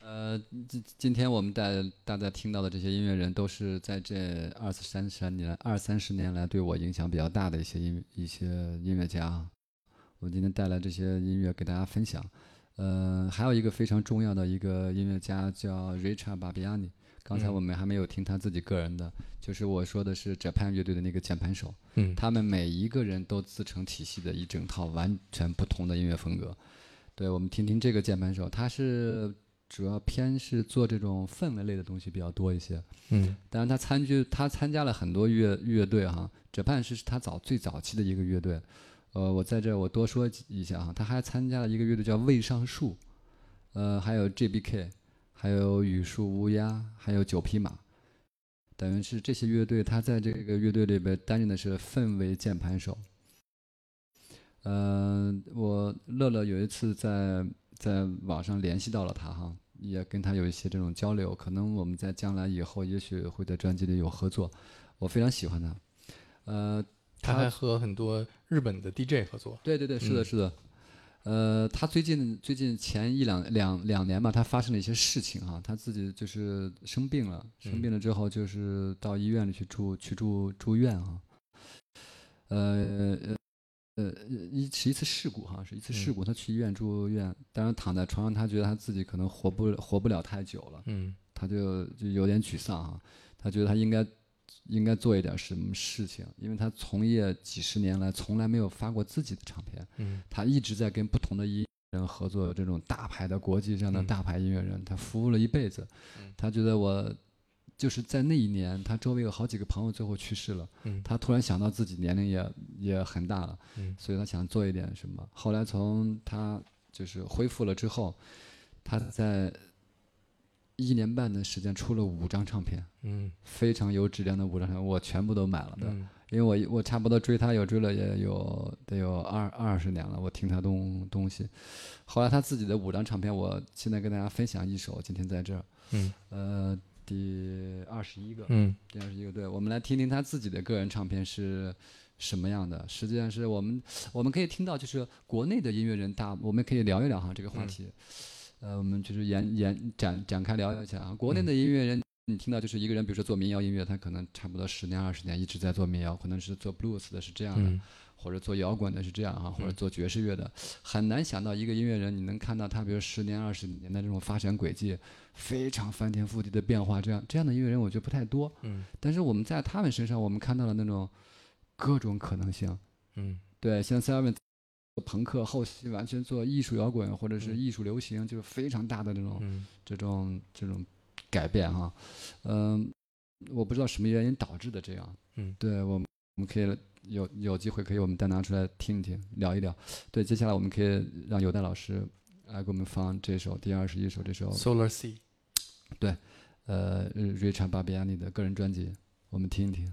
呃，今今天我们带大家听到的这些音乐人，都是在这二三十年、二三十年来对我影响比较大的一些音一些音乐家啊。我今天带来这些音乐给大家分享。呃，还有一个非常重要的一个音乐家叫 Richard Barbiani。刚才嗯我们还没有听他自己个人的，就是我说的是 Japan 乐队的那个键盘手。嗯，他们每一个人都自成体系的一整套完全不同的音乐风格。对，我们听听这个键盘手，他是主要偏是做这种氛围类的东西比较多一些。嗯当然，他参与他参加了很多乐乐队哈，Japan 是他早最早期的一个乐队。呃，我在这我多说一下哈，他还参加了一个乐队叫未上树，呃，还有 JBK，还有雨树乌鸦，还有九匹马。等于是这些乐队，他在这个乐队里边担任的是氛围键盘手。呃，我乐乐有一次在在网上联系到了他哈，也跟他有一些这种交流，可能我们在将来以后也许会在专辑里有合作。我非常喜欢他，呃，他还和很多日本的 DJ 合作。对对对，是的，嗯。是的。呃，他最近最近前一两两两年吧，他发生了一些事情哈、他自己就是生病了，生病了之后就是到医院里去住去住住院啊、呃呃呃，一是一次事故哈、是一次事故，他去医院住院，当然躺在床上，他觉得他自己可能活不活不了太久了，嗯。他就就有点沮丧啊、他觉得他应该应该做一点什么事情，因为他从业几十年来从来没有发过自己的唱片，嗯他一直在跟不同的音乐人合作，有这种大牌的国际上的嗯大牌音乐人，他服务了一辈子嗯。他觉得我就是在那一年，他周围有好几个朋友最后去世了，嗯他突然想到自己年龄也也很大了，嗯所以他想做一点什么。后来从他就是恢复了之后，他在一年半的时间出了五张唱片，嗯非常有质量的五张唱片，我全部都买了的。嗯因为我我差不多追他有追了也有得有二二十年了，我听他东东西。后来他自己的五张唱片，我现在跟大家分享一首，今天在这儿，嗯呃，第二十一个，嗯第二十一个，对，我们来听听他自己的个人唱片是什么样的。实际上是我们我们可以听到，就是国内的音乐人大，我们可以聊一聊哈这个话题。呃，我们就是延延展展开聊一下啊，国内的音乐人。你听到就是一个人，比如说做民谣音乐，他可能差不多十年二十年一直在做民谣，可能是做 blues 的是这样的，嗯或者做摇滚的是这样啊，或者做爵士乐的，很难想到一个音乐人，你能看到他比如十年、二十年的这种发展轨迹，非常翻天覆地的变化，这样这样的音乐人我觉得不太多。嗯但是我们在他们身上，我们看到了那种各种可能性。嗯对，像 Selvin 朋克，后期完全做艺术摇滚或者是嗯艺术流行，就是非常大的这种、嗯这种这种改变哈。嗯，我不知道什么原因导致的这样。嗯对我们我们可以有有机会可以我们再拿出来听一听，聊一聊。对，接下来我们可以让有代老师来给我们放这首第二十一首这首，Solar Sea。呃瑞查巴比亚尼的个人专辑，我们听一听。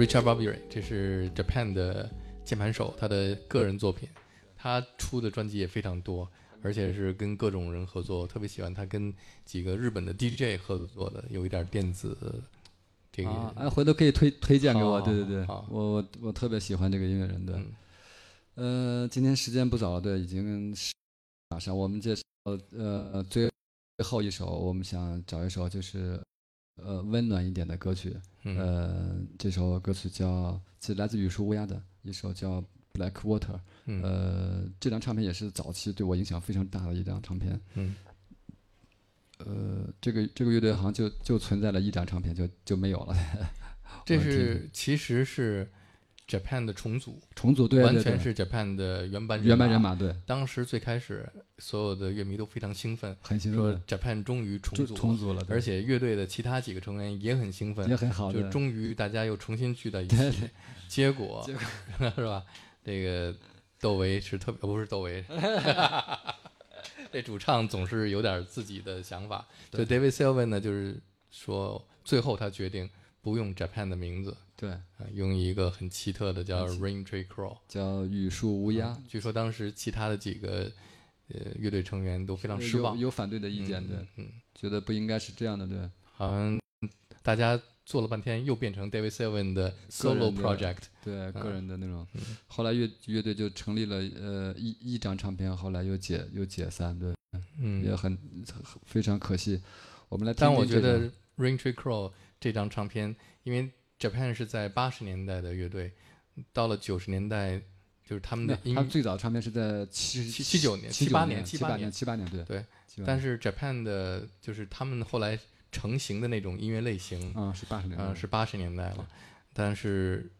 Richard Bobby，这是 Japan 的键盘手，他的个人作品，他出的专辑也非常多，而且是跟各种人合作，我特别喜欢他跟几个日本的 DJ 合作的，有一点电子这个。啊，哎，回头可以推推荐给我，对对对，好我我我特别喜欢这个音乐人，对。嗯呃，今天时间不早了，对，已经是马上我们介绍呃最最后一首，我们想找一首就是呃温暖一点的歌曲，嗯。呃，这首歌曲叫是来自雨树乌鸦的一首叫《Black Water》，嗯。呃，这张唱片也是早期对我影响非常大的一张唱片，嗯。呃，这个这个乐队好像就就存在了一张唱片，就就没有了，这是其实是 Japan 的重组，重组对完全是 Japan 的原班原班人马。对，当时最开始，所有的乐迷都非常兴奋，很兴奋说，Japan 终于重组了，重组了，对而且乐队的其他几个成员也很兴奋，也很好，就终于大家又重新聚在一对起。结果 是吧？这个窦唯是特别，不是窦唯，这主唱总是有点自己的想法。就 David Sylvian 呢，就是说最后他决定不用 Japan 的名字，对，啊，用一个很奇特的叫 Rain Tree Crow。叫雨树乌鸦。啊，据说当时其他的几个呃乐队成员都非常失望，有反对的意见，对，嗯，嗯，觉得不应该是这样的，对，好像大家做了半天又变成 David Sylvian 的 solo project。对，个人的那种。嗯。后来乐乐队就成立了，呃，一一张唱片，后来又解又解散，对，嗯。也嗯，很非常可惜。我们来听但我觉得 Rain Tree Crow 这张唱片，因为 Japan 是在八十年代的乐队，到了九十年代，就是他们的音那他最早唱片是在七七七九年七七八年年、七八年七八年、对对。但是 Japan 的，就是他们后来成型的那种音乐类型，啊，是八十年代啊，是八十年代了，但是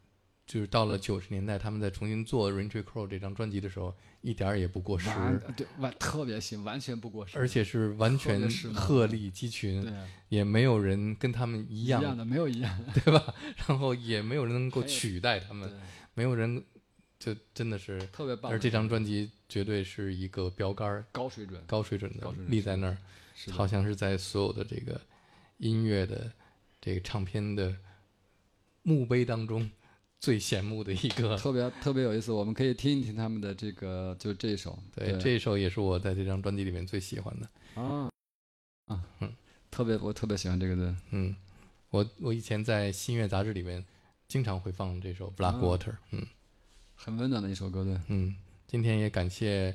就是到了九十年代，他们在重新做《Rain Tree Crow》这张专辑的时候，一点儿也不过时，对完特别新，完全不过时，而且是完全鹤立鸡群，对也没有人跟他们一样，一样的没有一样，对吧？然后也没有人能够取代他们，，没有人就真的是，特别棒。而这张专辑绝对是一个标杆儿，高水准，高水准的立在那儿，好像是在所有的这个音乐的这个唱片的墓碑当中最羡慕的一个。特别特别有意思，我们可以听一听他们的这个，就这一首，对，这首也是我在这张专辑里面最喜欢的。啊啊，嗯特别我特别喜欢这个的，嗯，我我以前在新月杂志里面经常会放这首《Black 啊 Water》。嗯很温暖的一首歌，对。嗯，今天也感谢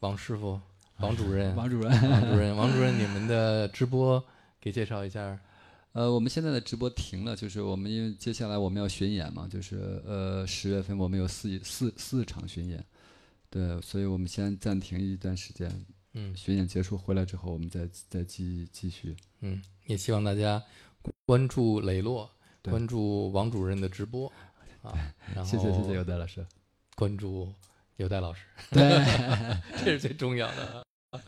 王师傅、王主任、王主任，王主任、王主任，你们的直播给介绍一下。呃，我们现在的直播停了，就是我们因为接下来我们要巡演嘛，就是呃十月份我们有四四四场巡演，对，所以我们先暂停一段时间，嗯巡演结束回来之后，我们再再继继续。嗯，也希望大家关注磊落，对关注王主任的直播 啊，然后谢谢谢谢尤代老师。关注有戴老师，对，这是最重要的。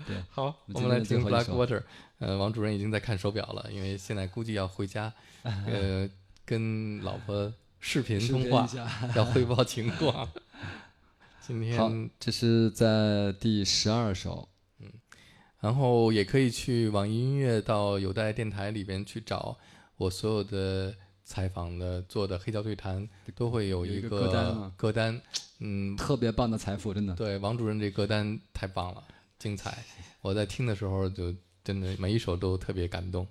对，好，我我们来听《Black Water》。呃，王主任已经在看手表了，因为现在估计要回家，呃，跟老婆视频通话。要汇报情况。今好天，，这是在第十二首，嗯然后也可以去网易音乐到有待电台里边去找我所有的采访的做的黑胶对谈，都会有有一个个歌单啊歌单嗯，特别棒的财富，真的。对，王主任这歌单太棒了，精彩！我在听的时候就真的每一首都特别感动。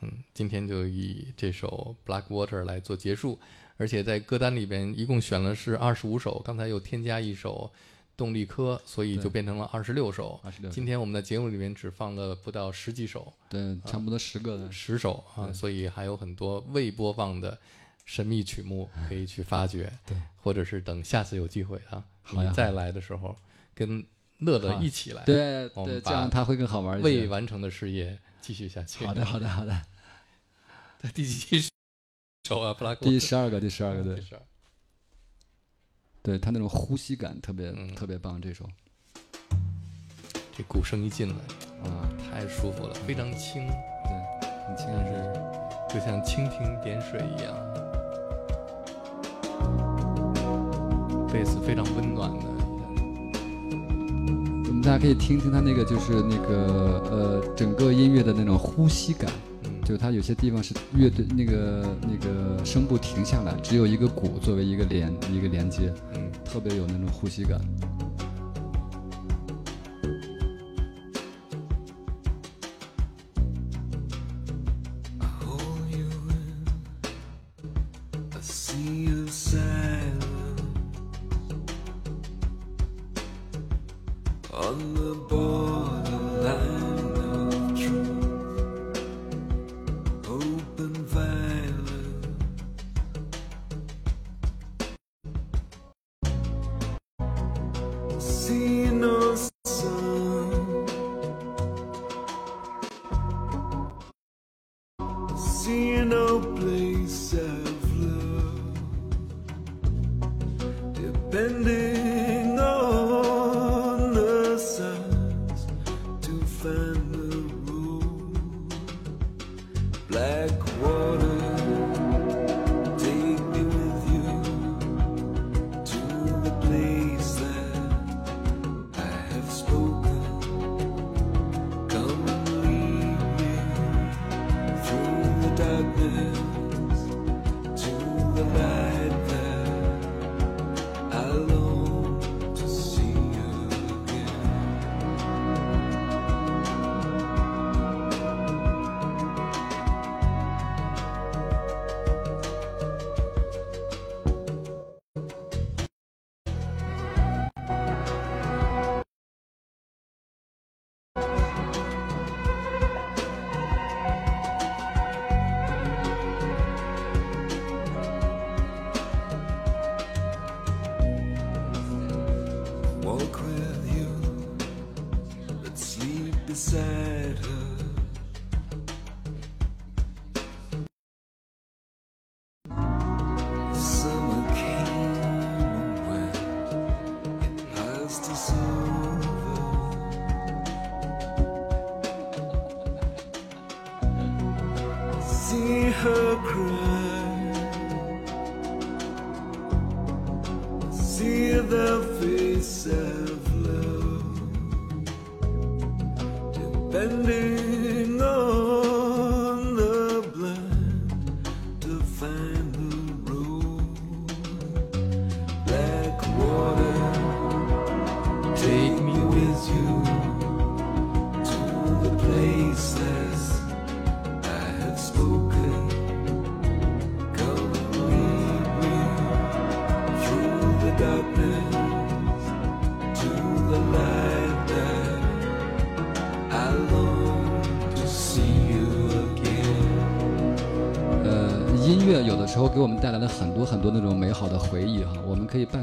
嗯，今天就以这首《Black Water》来做结束，而且在歌单里边一共选了是二十五首，刚才又添加一首动力科，所以就变成了二十六首。二十六，今天我们的节目里面只放了不到十几首，对，差不多十个的。十首啊，所以还有很多未播放的神秘曲目可以去发掘，对，或者是等下次有机会啊，你再来的时候跟乐乐一起来，对对，这样他会更好玩一些。未完成的事业继续下去。好的，好的，好的。在第几首啊？布拉格第十二个，第十二个，对对他那种呼吸感特别嗯特别棒，这首这鼓声一进来，啊，太舒服了，非常轻，对，很轻但是就像蜻蜓点水一样。贝斯非常温暖的，大家可以听听他那个就是那个呃整个音乐的那种呼吸感，嗯，就是它有些地方是乐队那个那个声部停下来，只有一个鼓作为一个连一个连接，嗯，特别有那种呼吸感。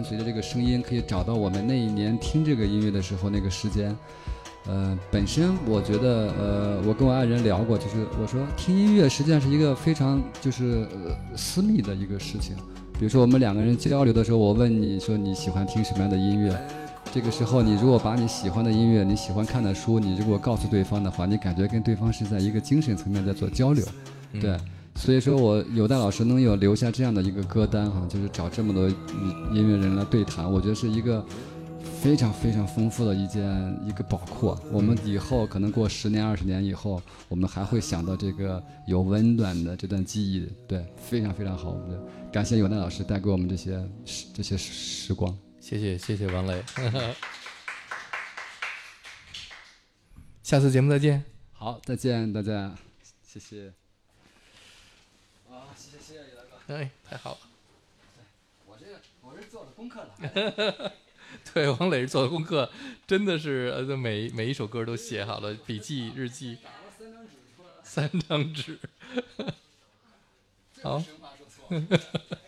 随着这个声音，可以找到我们那一年听这个音乐的时候那个时间。呃，本身我觉得，呃，我跟我爱人聊过，就是我说听音乐实际上是一个非常就是呃私密的一个事情。比如说我们两个人交流的时候，我问你说你喜欢听什么样的音乐，这个时候你如果把你喜欢的音乐、你喜欢看的书，你如果告诉对方的话，你感觉跟对方是在一个精神层面在做交流，对。所以说我有戴老师能有留下这样的一个歌单哈，就是找这么多音音乐人来对谈，我觉得是一个非常非常丰富的一件一个宝库。我们以后可能过十年二十年以后，我们还会想到这个有温暖的这段记忆，对，非常非常好。我们就感谢有戴老师带给我们这些时这些时光。谢谢谢谢王磊，下次节目再见。好，再见大家，谢谢。哎，太好了。我这我是做了功课了。对，王磊是做的功课，真的是呃，每每一首歌都写好了，笔记、日记，三张纸。好，